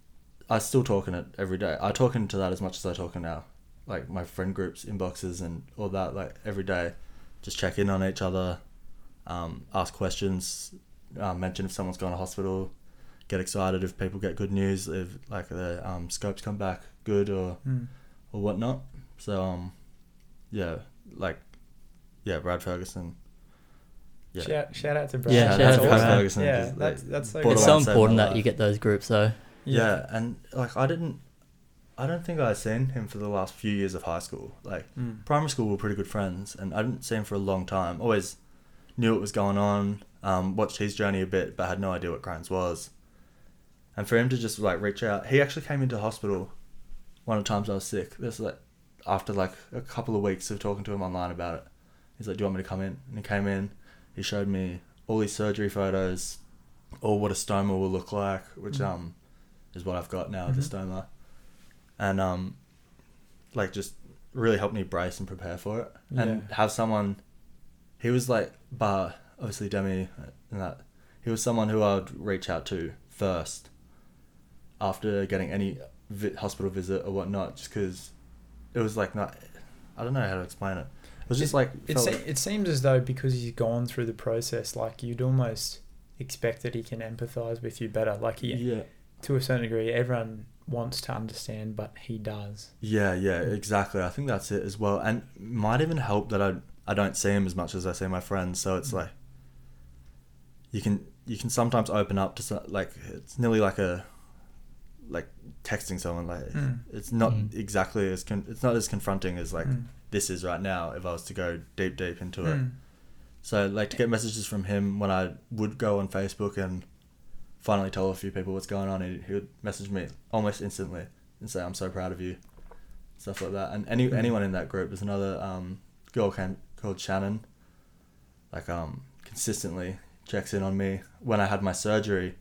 I still talk in it every day. I talk into that as much as I talk in now, like my friend groups inboxes and all that. Like every day, just check in on each other, um, ask questions, uh, mention if someone's gone to hospital, get excited if people get good news, if like the um, scopes come back good or Mm. or whatnot. So um, yeah, like yeah, Brad Ferguson. Yeah, Shout, shout out to Brad. Yeah, shout, Brad Brad. Ferguson. Yeah, 'cause that's that's so borderline It's so important that you get those groups though. Yeah. and like I didn't, I don't think I'd seen him for the last few years of high school. Like Mm. primary school, we were pretty good friends, and I didn't see him for a long time. Always knew what was going on. Um, watched his journey a bit, but had no idea what Crohn's was. And for him to just like reach out, he actually came into hospital one of the times I was sick. This like after like a couple of weeks of talking to him online about it. He's like, "Do you want me to come in?" And he came in. He showed me all his surgery photos, all what a stoma will look like, which Mm. um is what I've got now, Mhm. the stoma, and um like just really helped me brace and prepare for it, and have someone. He was like, bar obviously Demi and that. He was someone who I would reach out to first, after getting any vi- hospital visit or whatnot, just because it was like not. I don't know how to explain it. It was just like It, se- like- it seems as though because he's gone through the process, like you'd almost expect that he can empathize with you better. Like he, yeah. to a certain degree, everyone wants to understand, but he does. Yeah, yeah, exactly. I think that's it as well, and might even help that I I don't see him as much as I see my friends. So it's Mm. like you can you can sometimes open up to like it's nearly like a like texting someone like Mm. it's not Mm. exactly as con- it's not as confronting as like Mm. this is right now if I was to go deep deep into it. Mm. So like to get messages from him when I would go on Facebook and finally tell a few people what's going on, he, he would message me almost instantly and say, "I'm so proud of you," stuff like that. And any Mm. anyone in that group, there's another um, girl came, called Shannon, like um consistently checks in on me when I had my surgery.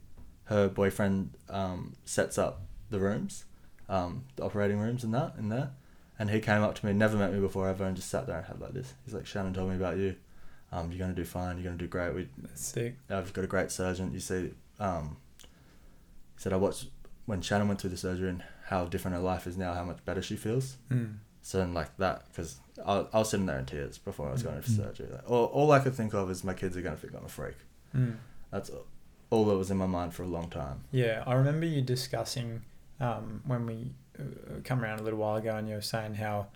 Her boyfriend um, sets up the rooms, um, the operating rooms and that in there. And he came up to me, never met me before ever, and just sat there and had like this. He's like, Shannon told me about you. Um, you're gonna do fine. You're gonna do great. We That's sick. I've got a great surgeon. You see um, he said I watched when Shannon went through the surgery and how different her life is now, how much better she feels. Mm. So then like that, because I, I was sitting there in tears before I was going in for Mm. surgery. Like, all, all I could think of is my kids are going to think I'm a freak. Mm. That's all that was in my mind for a long time. Yeah, I remember you discussing um, when we uh, come around a little while ago, and you were saying how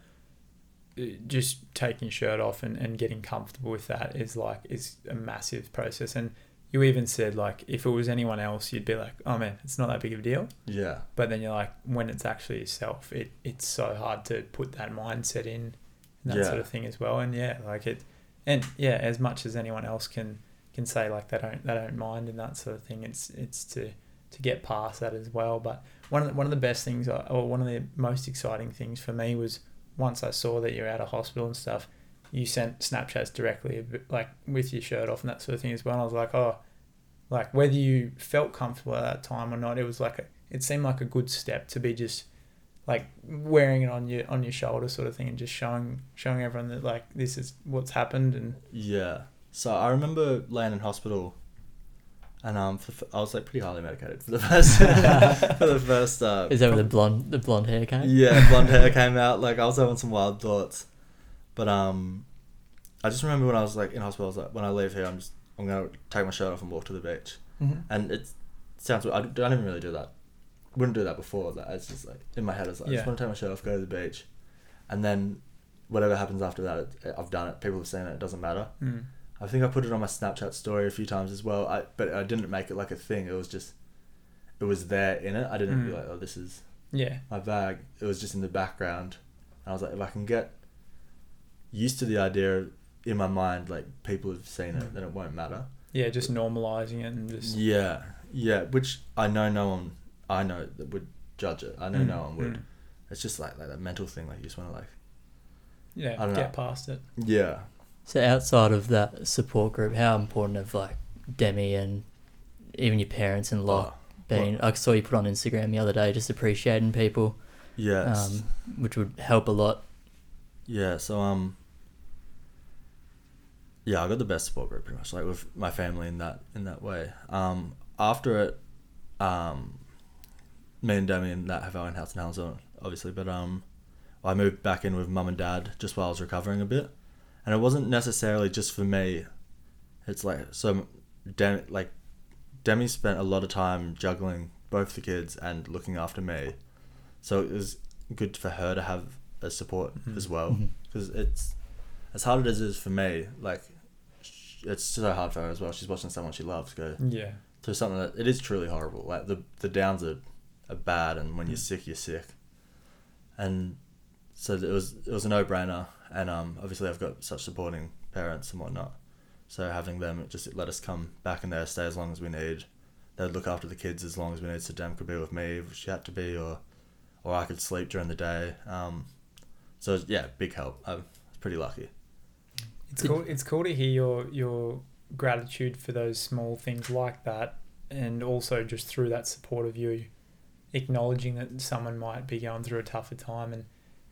uh, just taking your shirt off and, and getting comfortable with that is like is a massive process. And you even said like if it was anyone else, you'd be like, oh man, it's not that big of a deal. Yeah. But then you're like, when it's actually yourself, it it's so hard to put that mindset in, and that Yeah. sort of thing as well. And yeah, like it, and yeah, as much as anyone else can can say like they don't they don't mind and that sort of thing, it's it's to to get past that as well. But one of the, one of the best things, uh, or one of the most exciting things for me was once I saw that you're out of hospital and stuff, you sent Snapchats directly, like with your shirt off and that sort of thing as well. And I was like, oh, like whether you felt comfortable at that time or not, it was like a, it seemed like a good step to be just like wearing it on your on your shoulder sort of thing and just showing showing everyone that like this is what's happened and Yeah. So I remember laying in hospital, and um, for, I was like pretty highly medicated for the first for the first. Uh, Is that where the blonde the blonde hair came? yeah, blonde hair came out. Like I was having some wild thoughts, but um, I just remember when I was like in hospital. I was like, when I leave here, I'm just I'm gonna take my shirt off and walk to the beach. mm-hmm. And it sounds weird. I don't even really do that. Wouldn't do that before. That it's just like in my head. It's like yeah. I just want to take my shirt off, go to the beach, and then whatever happens after that, it, I've done it. People have seen it. It doesn't matter. mm. I think I put it on my Snapchat story a few times as well. I but I didn't make it like a thing. It was just it was there in it. I didn't be Mm. like, oh, this is yeah my bag. It was just in the background. And I was like, if I can get used to the idea in my mind, like people have seen it, then it won't matter. yeah just normalizing it and just Yeah, yeah. Which I know no one, I know that would judge it. I know Mm, no one would. mm. It's just like like that mental thing. Like you just want to like, yeah I don't get know. past it yeah, So outside of that support group, how important have like Demi and even your parents and Locke Oh, been? I saw you put on Instagram the other day, just appreciating people, yes, um, which would help a lot. yeah. So um, yeah, I got the best support group pretty much, like with my family in that in that way. Um, after it, um, me and Demi and that have our own house in Helensvale, obviously, but um, I moved back in with mum and dad just while I was recovering a bit, and it wasn't necessarily just for me. It's like so, Demi like Demi spent a lot of time juggling both the kids and looking after me, so it was good for her to have a support Mhm. as well because it's as hard as it is for me. Like it's so hard for her as well. She's watching someone she loves go yeah through something that it is truly horrible. Like the the downs are, are bad, and when you're Mm. sick, you're sick. And so it was it was a no brainer, and um obviously I've got such supporting parents and whatnot. So having them just let us come back in there, stay as long as we need. They'd look after the kids as long as we need. So Dem could be with me if she had to be, or or I could sleep during the day. Um, so yeah, big help. I was pretty lucky. It's cool. It's cool to hear your your gratitude for those small things like that, and also just through that support of you, acknowledging that someone might be going through a tougher time, and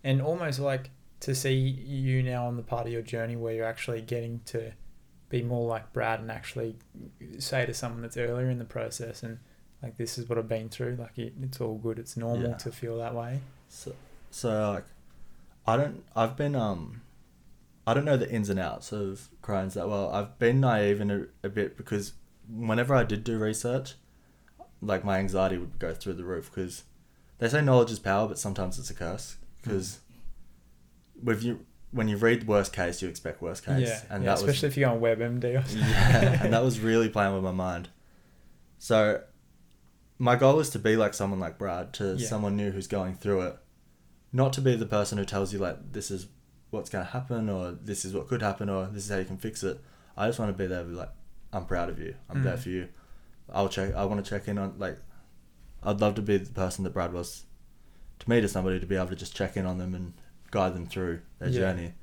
and almost like to see you now on the part of your journey where you're actually getting to be more like Brad and actually say to someone that's earlier in the process and like this is what I've been through. Like it, it's all good. It's normal Yeah. to feel that way. So, so like, I don't. I've been um, I don't know the ins and outs of Crohn's that well. I've been naive in a, a bit because whenever I did do research, like my anxiety would go through the roof because they say knowledge is power, but sometimes it's a curse because with you when you read worst case, you expect worst case, yeah, and yeah, that especially if you go on WebMD or something. yeah, and that was really playing with my mind. So, my goal is to be like someone like Brad, to Yeah. someone new who's going through it, not to be the person who tells you like this is what's going to happen or this is what could happen or this is how you can fix it. I just want to be there, like, I'm proud of you. I'm there Mm. for you. I'll check. I want to check in on like, I'd love to be the person that Brad was, to me to somebody to be able to just check in on them and guide them through their Yeah. journey.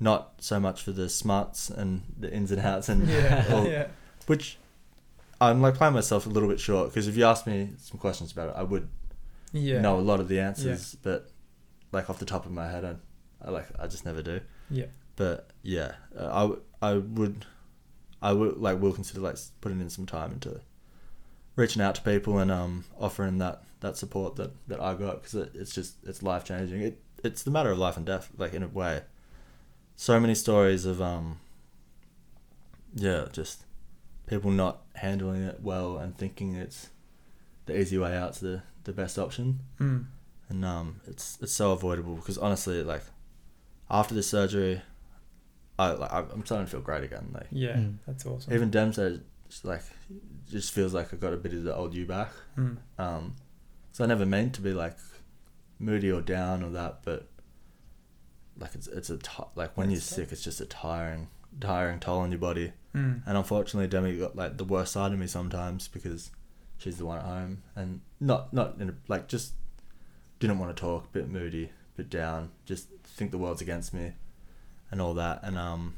Not so much for the smarts and the ins and outs and yeah, all- yeah. which I'm like playing myself a little bit short because if you asked me some questions about it, I would Yeah. know a lot of the answers, but like off the top of my head, I, I like I just never do. Yeah. But yeah, uh, I, w- I would I would like will consider like putting in some time into reaching out to people and um offering that that support that that I got because it, it's just it's life changing. It it's the matter of life and death, like in a way. So many stories of um. Yeah, just people not handling it well and thinking it's the easy way out to the, the best option Mm. and um, it's it's so avoidable because honestly, like after the surgery, I like I- I'm starting to feel great again. Like Yeah, Mm. that's awesome. even Dem said, like just feels like I got a bit of the old you back. Mm. Um, so I never meant to be like moody or down or that, but like it's it's a ti like when you're sick, it's just a tiring tiring toll on your body. Mm. And unfortunately, Demi got like the worst side of me sometimes because she's the one at home and not not in a, like just didn't want to talk, bit moody, bit down, just think the world's against me, and all that, and um,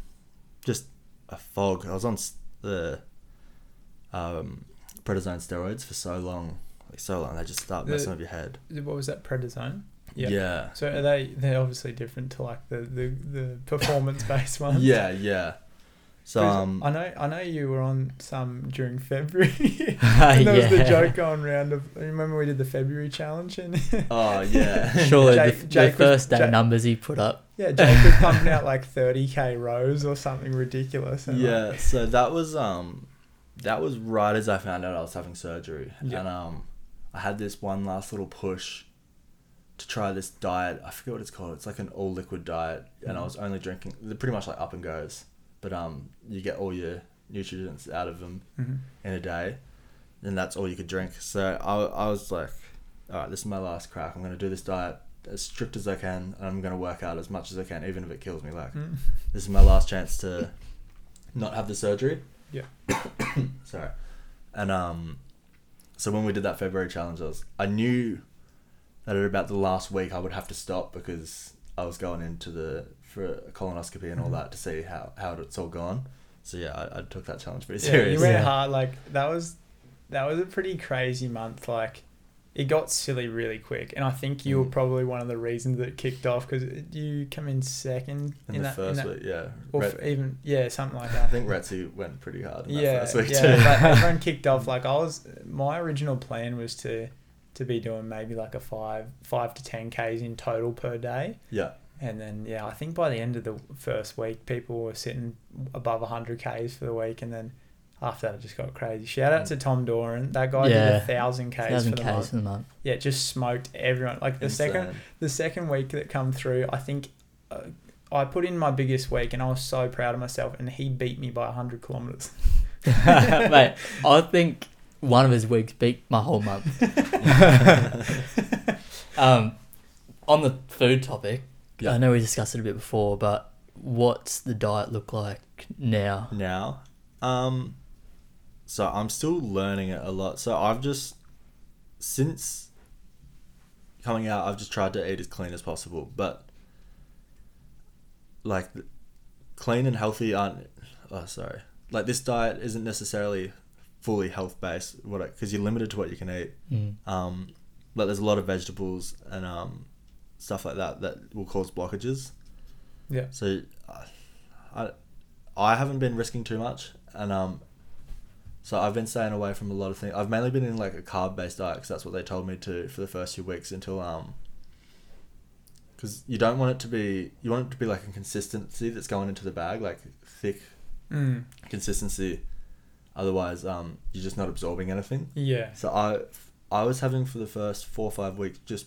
just a fog. I was on the um prednisone steroids for so long, like so long, they just start The- messing with your head. What was that? Prednisone. Yeah. Yeah. Yeah. So are they? They're obviously different to like the the, the performance based ones. Yeah, yeah. So 'Cause um, I know I know you were on some during February. yeah. and there was the joke going round of. Remember we did the February challenge and oh yeah, Sure Jake- the, Jake the was- first day Jake- numbers he put up. yeah, Jake was pumping out like thirty k rows or something ridiculous. And yeah like, so that was um that was right as i found out i was having surgery Yeah. and um i had this one last little push to try this diet i forget what it's called it's like an all liquid diet and i Mhm. was only drinking they're pretty much like up and goes but um you get all your nutrients out of them mhm. in a day and that's all you could drink so i, I was like all right this is my last crack i'm going to do this diet as strict as i can and i'm going to work out as much as i can even if it kills me like Mm. this is my last chance to not have the surgery. Yeah. Sorry. And um, so when we did that February challenge, I was I knew that at about the last week I would have to stop because I was going into the for a colonoscopy and all Mhm. that to see how how it's all gone. So yeah, I, I took that challenge pretty Yeah, serious. you went Yeah. hard. Like that was that was a pretty crazy month. Like it got silly really quick, and I think you were Mm. probably one of the reasons that it kicked off because you come in second in, in, the that, first in that week, yeah. or even yeah, something like that. I think Retzi went pretty hard yeah, first week yeah. too. but everyone kicked off. Like I was, my original plan was to to be doing maybe like a five five to ten k's in total per day. yeah. And then yeah, I think by the end of the first week, people were sitting above hundred k's for the week, and then after that, it just got crazy. Shout out to Tom Doran, that guy did a thousand k's for Thousand the Ks month. for the month. Yeah, just smoked everyone. Like the second the second week that come through, I think uh, I put in my biggest week, and I was so proud of myself. And he beat me by hundred kilometers. Mate, I think one of his weeks beat my whole month. um, on the food topic, Yeah. I know we discussed it a bit before, but what's the diet look like now? now. Um, so I'm still learning it a lot. So I've just since coming out, I've just tried to eat as clean as possible. But like, clean and healthy aren't. Oh, sorry. Like this diet isn't necessarily fully health based. What because you're limited to what you can eat. Mm. Um, but there's a lot of vegetables and um, stuff like that that will cause blockages. Yeah. So, uh, I, I haven't been risking too much, and um, so I've been staying away from a lot of things. I've mainly been in like a carb based diet because that's what they told me to for the first few weeks until um. Because you don't want it to be, you want it to be like a consistency that's going into the bag, like thick Mm. consistency. Otherwise, um, you're just not absorbing anything. Yeah. So I, I was having for the first four or five weeks just,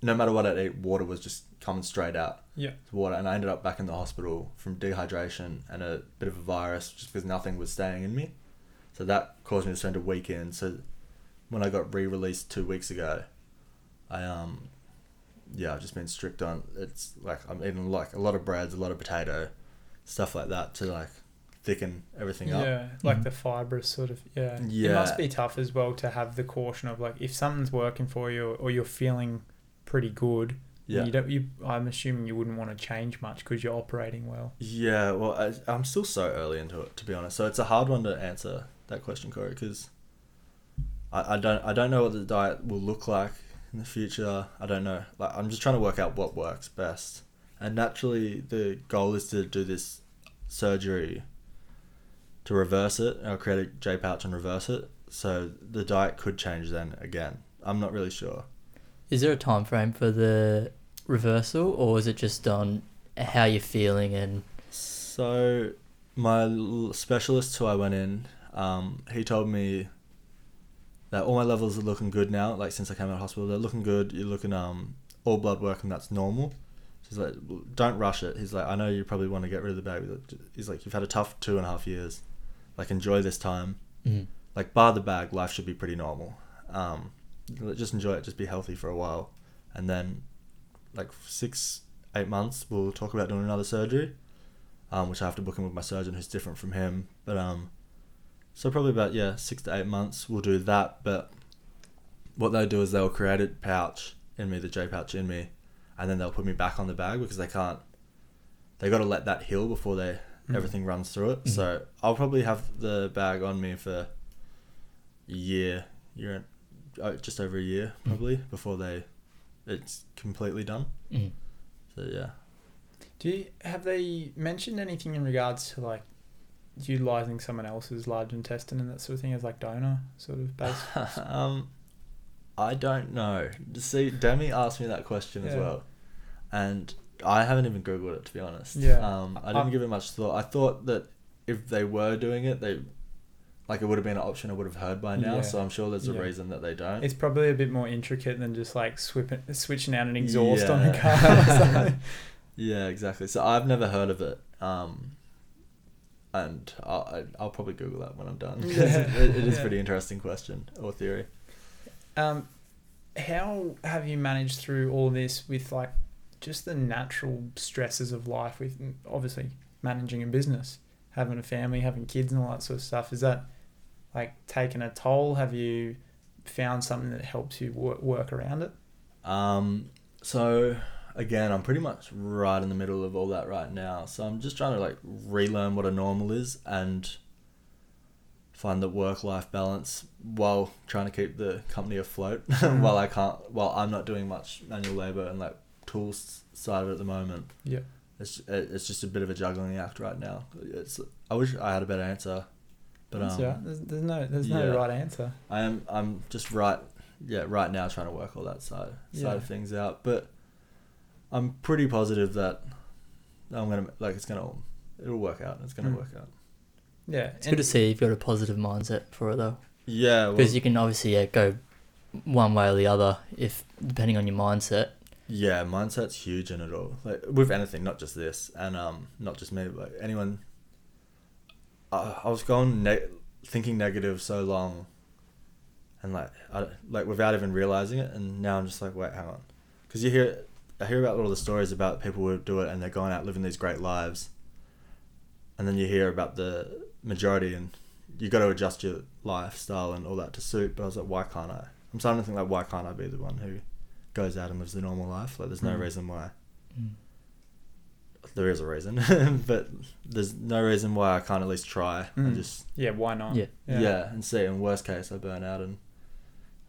no matter what I ate, water was just coming straight out. Yeah. Water, and I ended up back in the hospital from dehydration and a bit of a virus, just because nothing was staying in me. So that caused me to spend a weekend. So when I got re-released two weeks ago, I um, yeah, I've just been strict on. It's like I'm eating like a lot of breads, a lot of potato, stuff like that to like thicken everything up. Yeah, like Mhm. the fibrous sort of yeah. Yeah, It must be tough as well to have the caution of like if something's working for you or you're feeling pretty good. Yeah. You don't. You. I'm assuming you wouldn't want to change much because you're operating well. Yeah, well, I, I'm still so early into it, to be honest. So it's a hard one to answer that question, Corey, because I, I don't I don't know what the diet will look like in the future. I don't know. Like I'm just trying to work out what works best. And naturally, the goal is to do this surgery to reverse it. I'll create a J pouch and reverse it. so the diet could change then again. I'm not really sure. Is there a time frame for the reversal, or is it just on how you're feeling and So my specialist who I went in, um, he told me that all my levels are looking good now. Like since I came out of hospital, they're looking good. You're looking um all blood work and that's normal. He's like, don't rush it. He's like, I know you probably want to get rid of the baby. He's like, you've had a tough two and a half years. Like enjoy this time. mm, Like bar the bag, life should be pretty normal. Um, just enjoy it. Just be healthy for a while, and then like six, eight months, we'll talk about doing another surgery, um, which I have to book in with my surgeon, who's different from him. But um, so probably about yeah six to eight months, we'll do that. But what they'll do is they'll create a pouch in me, the J pouch in me, and then they'll put me back on the bag because they can't. They got to let that heal before they Mm. everything runs through it. Mhm. So I'll probably have the bag on me for a year, year, and- uh, just over a year Mm. probably before they, it's completely done. mm. So yeah. Do you, have they mentioned anything in regards to like utilizing someone else's large intestine and that sort of thing as like donor sort of base? um, I don't know. See, Demi asked me that question as well, and I haven't even googled it to be honest. Yeah. Um, I didn't I- give it much thought. I thought that if they were doing it, they, like, it would have been an option I would have heard by now. Yeah. So I'm sure there's a Yeah. reason that they don't. It's probably a bit more intricate than just like swiping, switching out an exhaust on a car. or something. Yeah, exactly. So I've never heard of it. Um, and I'll, I- I'll probably Google that when I'm done. Yeah. it, it is a pretty interesting question or theory. Um, how have you managed through all this with like just the natural stresses of life with obviously managing a business, having a family, having kids and all that sort of stuff? Is that like taken a toll? Have you found something that helps you work, work around it? Um, so again, I'm pretty much right in the middle of all that right now. So I'm just trying to like relearn what a normal is and find the work life balance while trying to keep the company afloat while I can't while I'm not doing much manual labor and like tools side of it at the moment. Yeah. It's it's just a bit of a juggling act right now. It's I wish I had a better answer, but um, right. There's, there's no there's no right answer. I am I'm just right yeah right now trying to work all that side side Yeah. of things out but I'm pretty positive that I'm gonna like it's gonna it'll work out it's gonna Mm. work out. Yeah, It's good to see you've got a positive mindset for it though, yeah well, because you can obviously yeah go one way or the other if depending on your mindset. yeah mindset's huge in it all. Like with anything not just this and um not just me but like anyone. I, I was going ne- thinking negative so long and like I, like without even realizing it and now I'm just like wait hang on. Because you hear I hear about all the stories about people who do it and they're going out living these great lives and then you hear about the majority and you got to adjust your lifestyle and all that to suit but I was like why can't I I'm starting to think like why can't I be the one who goes out and lives the normal life like there's no Mm. reason why Mm. there is a reason but there's no reason why I can't at least try and Mm. just yeah. Why not? Yeah. yeah. and see in worst case I burn out and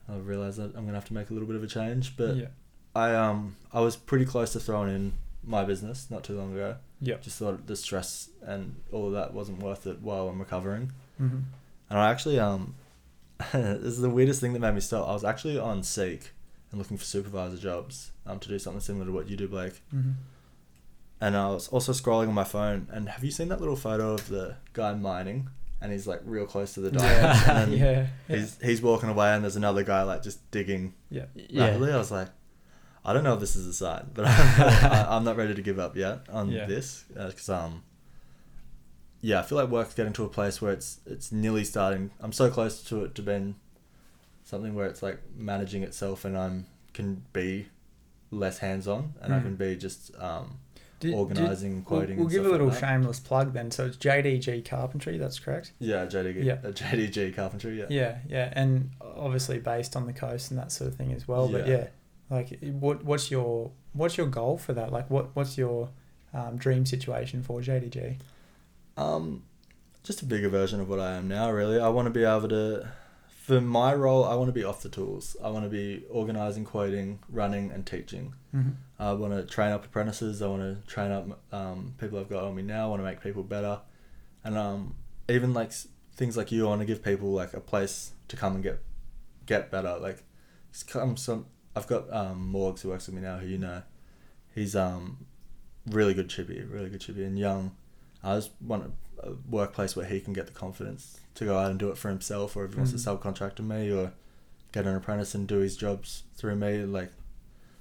I realise that I'm gonna have to make a little bit of a change but yeah. I um I was pretty close to throwing in my business not too long ago Yeah. just thought the stress and all of that wasn't worth it while I'm recovering Mm-hmm. and I actually um this is the weirdest thing that made me stop I was actually on Seek and looking for supervisor jobs um to do something similar to what you do Blake Mm-hmm. and I was also scrolling on my phone and have you seen that little photo of the guy mining and he's like real close to the diamonds Yeah. and yeah. He's he's walking away and there's another guy like just digging yeah. Yeah. I was like, I don't know if this is a sign, but I'm, I- I'm not ready to give up yet on Yeah. this because um, yeah, I feel like work's getting to a place where it's it's nearly starting. I'm so close to it to being something where it's like managing itself, and I'm can be less hands on, and I Mm. can be just um, organizing, We'll, quoting. we'll and give a little like shameless plug then. So it's JDG Carpentry, that's correct? Yeah, JDG, Yeah. uh, JDG carpentry. Yeah. Yeah, yeah. And obviously based on the coast and that sort of thing as well. But Yeah. Like what what's your what's your goal for that? Like what what's your um, dream situation for JDG? Um, just a bigger version of what I am now. Really, I want to be able to. For my role, I want to be off the tools. I want to be organising, quoting, running, and teaching. Mm-hmm. I want to train up apprentices. I want to train up um, people I've got on me now. I want to make people better, and um, even like things like you. I want to give people like a place to come and get get better. Like, come some. I've got um, Morgs who works with me now, who you know. He's um, really good chippy, really good chippy, and young. I just want a, a workplace where he can get the confidence to go out and do it for himself, or if he wants to Mm. subcontract to me, or get an apprentice and do his jobs through me, like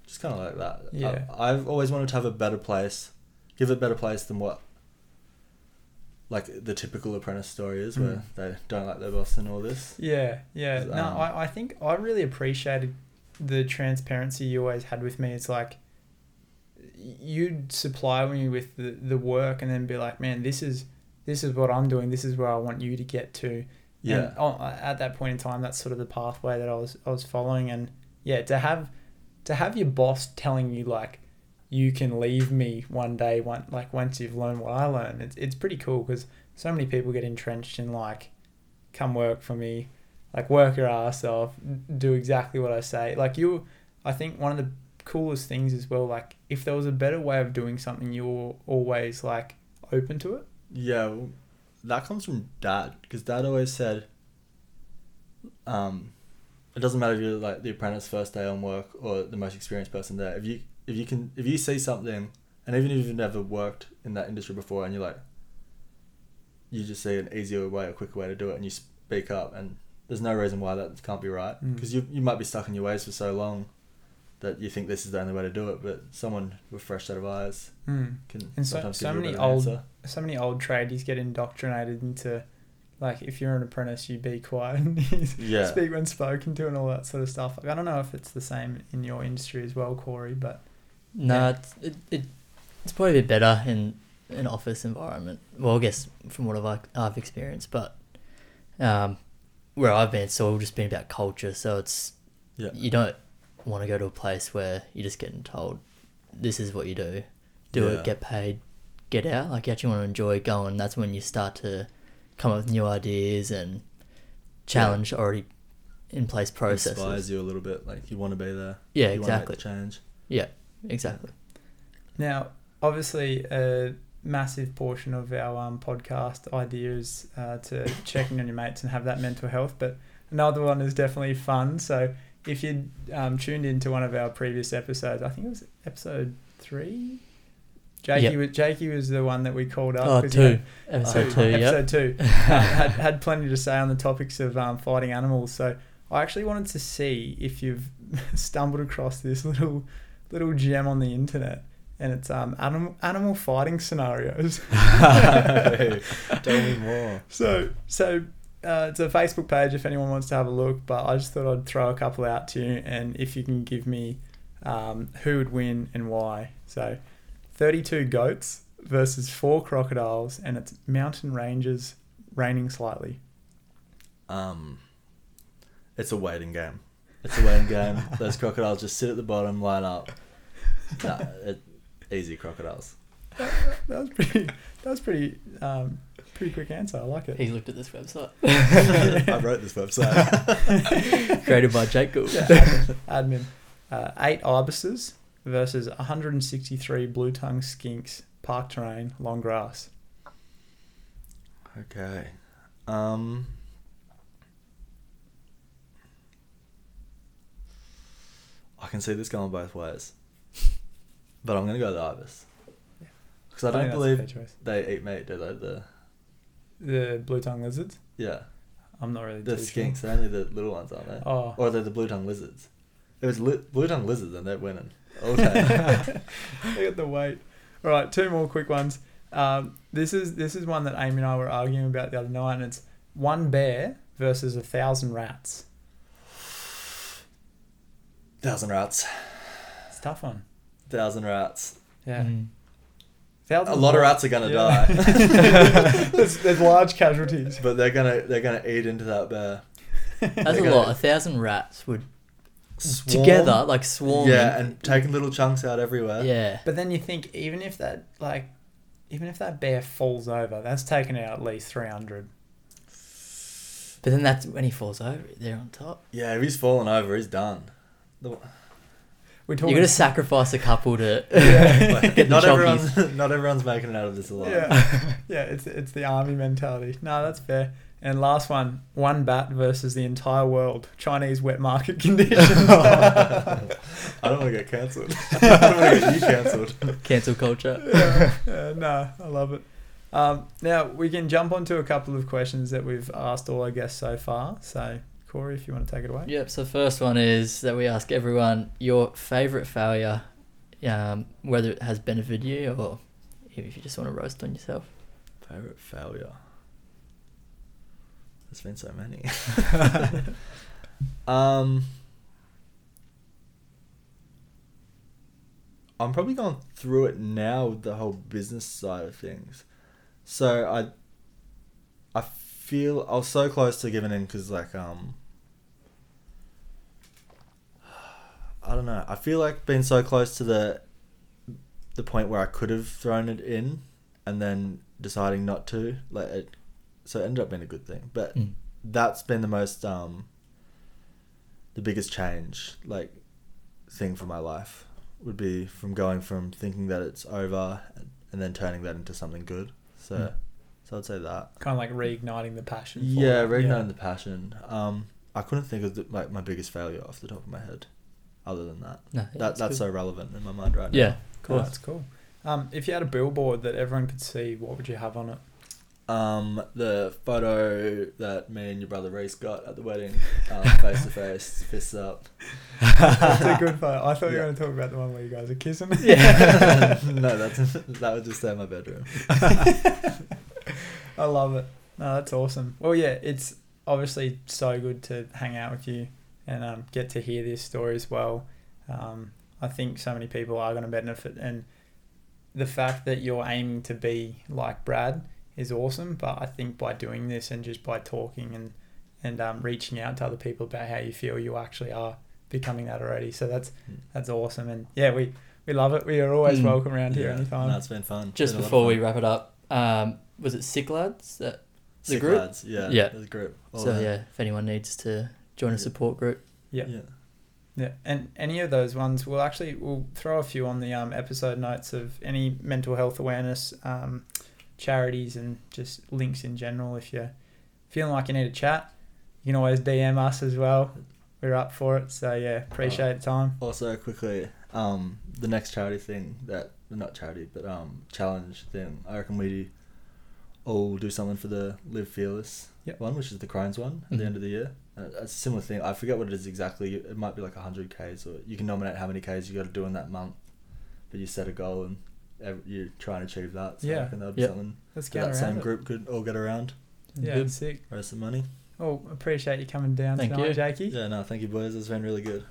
just kind of like that. Yeah. I, I've always wanted to have a better place, give it a better place than what like the typical apprentice story is, where Mm. they don't like their boss and all this. Yeah, yeah. Um, No, I, I think I really appreciated the transparency you always had with me. It's like you'd supply me with the, the work and then be like, man, this is this is what I'm doing. This is where I want you to get to. Yeah, And on, uh, at that point in time, that's sort of the pathway that I was I was following. And yeah, to have to have your boss telling you like you can leave me one day, one like once you've learned what I learned, it's it's pretty cool because so many people get entrenched in like, come work for me, like work your ass off, do exactly what I say. Like you, I think one of the coolest things as well, like if there was a better way of doing something, you're always like open to it. yeah, well, that comes from dad because dad always said, um, it doesn't matter if you're like the apprentice first day on work or the most experienced person there. If you if you can if you see something, and even if you've never worked in that industry before, and you're like, you just see an easier way, a quicker way to do it, and you speak up, and there's no reason why that can't be right Mm. because you you might be stuck in your ways for so long that you think this is the only way to do it, but someone with fresh set of eyes Mm. can And so- sometimes so give you a many old- answer. so many old tradies get indoctrinated into like if you're an apprentice you be quiet and Yeah. speak when spoken to and all that sort of stuff like i don't know if it's the same in your industry as well corey but No, Yeah. it's, it, it, it's probably a bit better in an office environment. Well, I guess from what I've, I've experienced, but um, where I've been, it's all just been about culture. So it's Yeah. you don't want to go to a place where you're just getting told this is what you do, do Yeah. it, get paid, get out. Like you actually want to enjoy going. That's when you start to come up with new ideas and challenge already in place processes. inspires you a little bit. Like you want to be there. Yeah, you Want to exactly. make the change. Exactly. now obviously a massive portion of our um, podcast idea is uh, to check in on your mates and have that mental health but another one is definitely fun so if you um, tuned into one of our previous episodes i think it was episode three Jakey, Yep. was, Jakey was the one that we called up. Oh, he had- two. Episode two, yep. episode two um, had, had plenty to say on the topics of um, fighting animals. So I actually wanted to see if you've stumbled across this little little gem on the internet, and it's um animal animal fighting scenarios. Hey, Tell me more. So so. Uh, it's a Facebook page if anyone wants to have a look, but I just thought I'd throw a couple out to you, and if you can give me um, who would win and why. So, 32 goats versus four crocodiles, and it's mountain ranges raining slightly. Um, it's a waiting game. It's a waiting game. Those crocodiles just sit at the bottom, line up. Nah, it, easy crocodiles. That was pretty. That was pretty. Um, pretty quick answer. I like it. He looked at this website. I wrote this website. Created by Jake Gould. Yeah, admin. admin. Uh, eight ibises versus 163 blue tongue skinks, park terrain, long grass. okay. Um. I can see this going both ways, but I'm gonna go the ibis because I think don't believe they eat meat, do they? The the blue tongue lizards. yeah, I'm not really the sure. skinks. They're only the little ones, aren't they? Oh, Or they're the blue tongue lizards. It was li- blue tongue lizards, and they're winning. all day. Look at the weight. All right, two more quick ones. Um, this is this is one that Amy and I were arguing about the other night, and it's one bear versus a thousand rats. Thousand rats. It's a tough one. Thousand rats. Yeah, Mm. A lot of rats are gonna Yeah. die, there's, there's large casualties. but they're gonna they're gonna eat into that bear. That's They're a gonna lot. A thousand rats would Swarm. together, like swarm. Yeah, and taking little chunks out everywhere. yeah. But then you think, even if that like, even if that bear falls over, that's taken out at least three hundred. But then that's when he falls over. They're on top. Yeah, if he's fallen over, he's done. The- We're You talking. got to sacrifice a couple to Yeah. get the not everyone's not everyone's making it out of this alive. yeah, yeah. It's it's the army mentality. No, that's fair. And last one, one bat versus the entire world. Chinese wet market conditions. I don't want to get cancelled. I don't want to get you cancelled. Cancel culture. yeah, yeah, no, I love it. Um, now we can jump onto a couple of questions that we've asked all our guests so far. So, Corey, if you want to take it away. Yep. So first one is that we ask everyone your favorite failure, um, whether it has benefited you or if you just want to roast on yourself. Favorite failure. There's been so many. um, I'm probably going through it now with the whole business side of things. So I, I feel I was so close to giving in because like um. I don't know. I feel like being so close to the, the point where I could have thrown it in, and then deciding not to. Like it, so it ended up being a good thing. But Mm. that's been the most um the biggest change like thing for my life would be from going from thinking that it's over and, and then turning that into something good so Mm. so i'd say that Kind of like reigniting the passion. for yeah it. reigniting the passion um i couldn't think of the, like my biggest failure off the top of my head other than that No, yeah, that that's that's good. so relevant in my mind right Yeah. now Cool. Cool. That's cool. Um, if you had a billboard that everyone could see, what would you have on it? um the photo that me and your brother reese got at the wedding um, face to face fists up That's a good photo. I thought you were going to talk about the one where you guys are kissing. Yeah. no, that's that would just stay in my bedroom. I love it. No, that's awesome. Well, yeah, it's obviously so good to hang out with you and um, get to hear this story as well. Um, I think so many people are going to benefit, and the fact that you're aiming to be like Brad is awesome. But I think by doing this and just by talking and and um, reaching out to other people about how you feel, you actually are becoming that already. So that's Mm. that's awesome, and yeah, we we love it. We are always Mm. welcome around here Yeah, anytime. No, it's been fun. Just Been a lot before we wrap it up, um, was it Sick Lads? That, the Sick group? lads, yeah, Yeah. the group. All so that. yeah, if anyone needs to join a Yeah. support group, yeah. yeah. Yeah, and any of those ones, we'll actually we'll throw a few on the um, episode notes of any mental health awareness um, charities and just links in general. If you're feeling like you need a chat, you can always DM us as well. We're up for it. So yeah, appreciate the time. Also, quickly, um, the next charity thing that not charity but um challenge thing. I reckon we all do something for the Live Fearless Yep. one, which is the Crohn's one at the Mhm. end of the year. Uh, it's a similar thing. I forget what it is exactly. It might be like hundred k's, or you can nominate how many k's you got to do in that month. But you set a goal and ev you try and achieve that. So Yeah. I reckon that would be Yep. something Let's that, get that same it. group could all get around. Yeah, Good. sick. Raise some money. Oh, appreciate you coming down Thank tonight, you. Jakey. Yeah, no, thank you boys. It's been really good.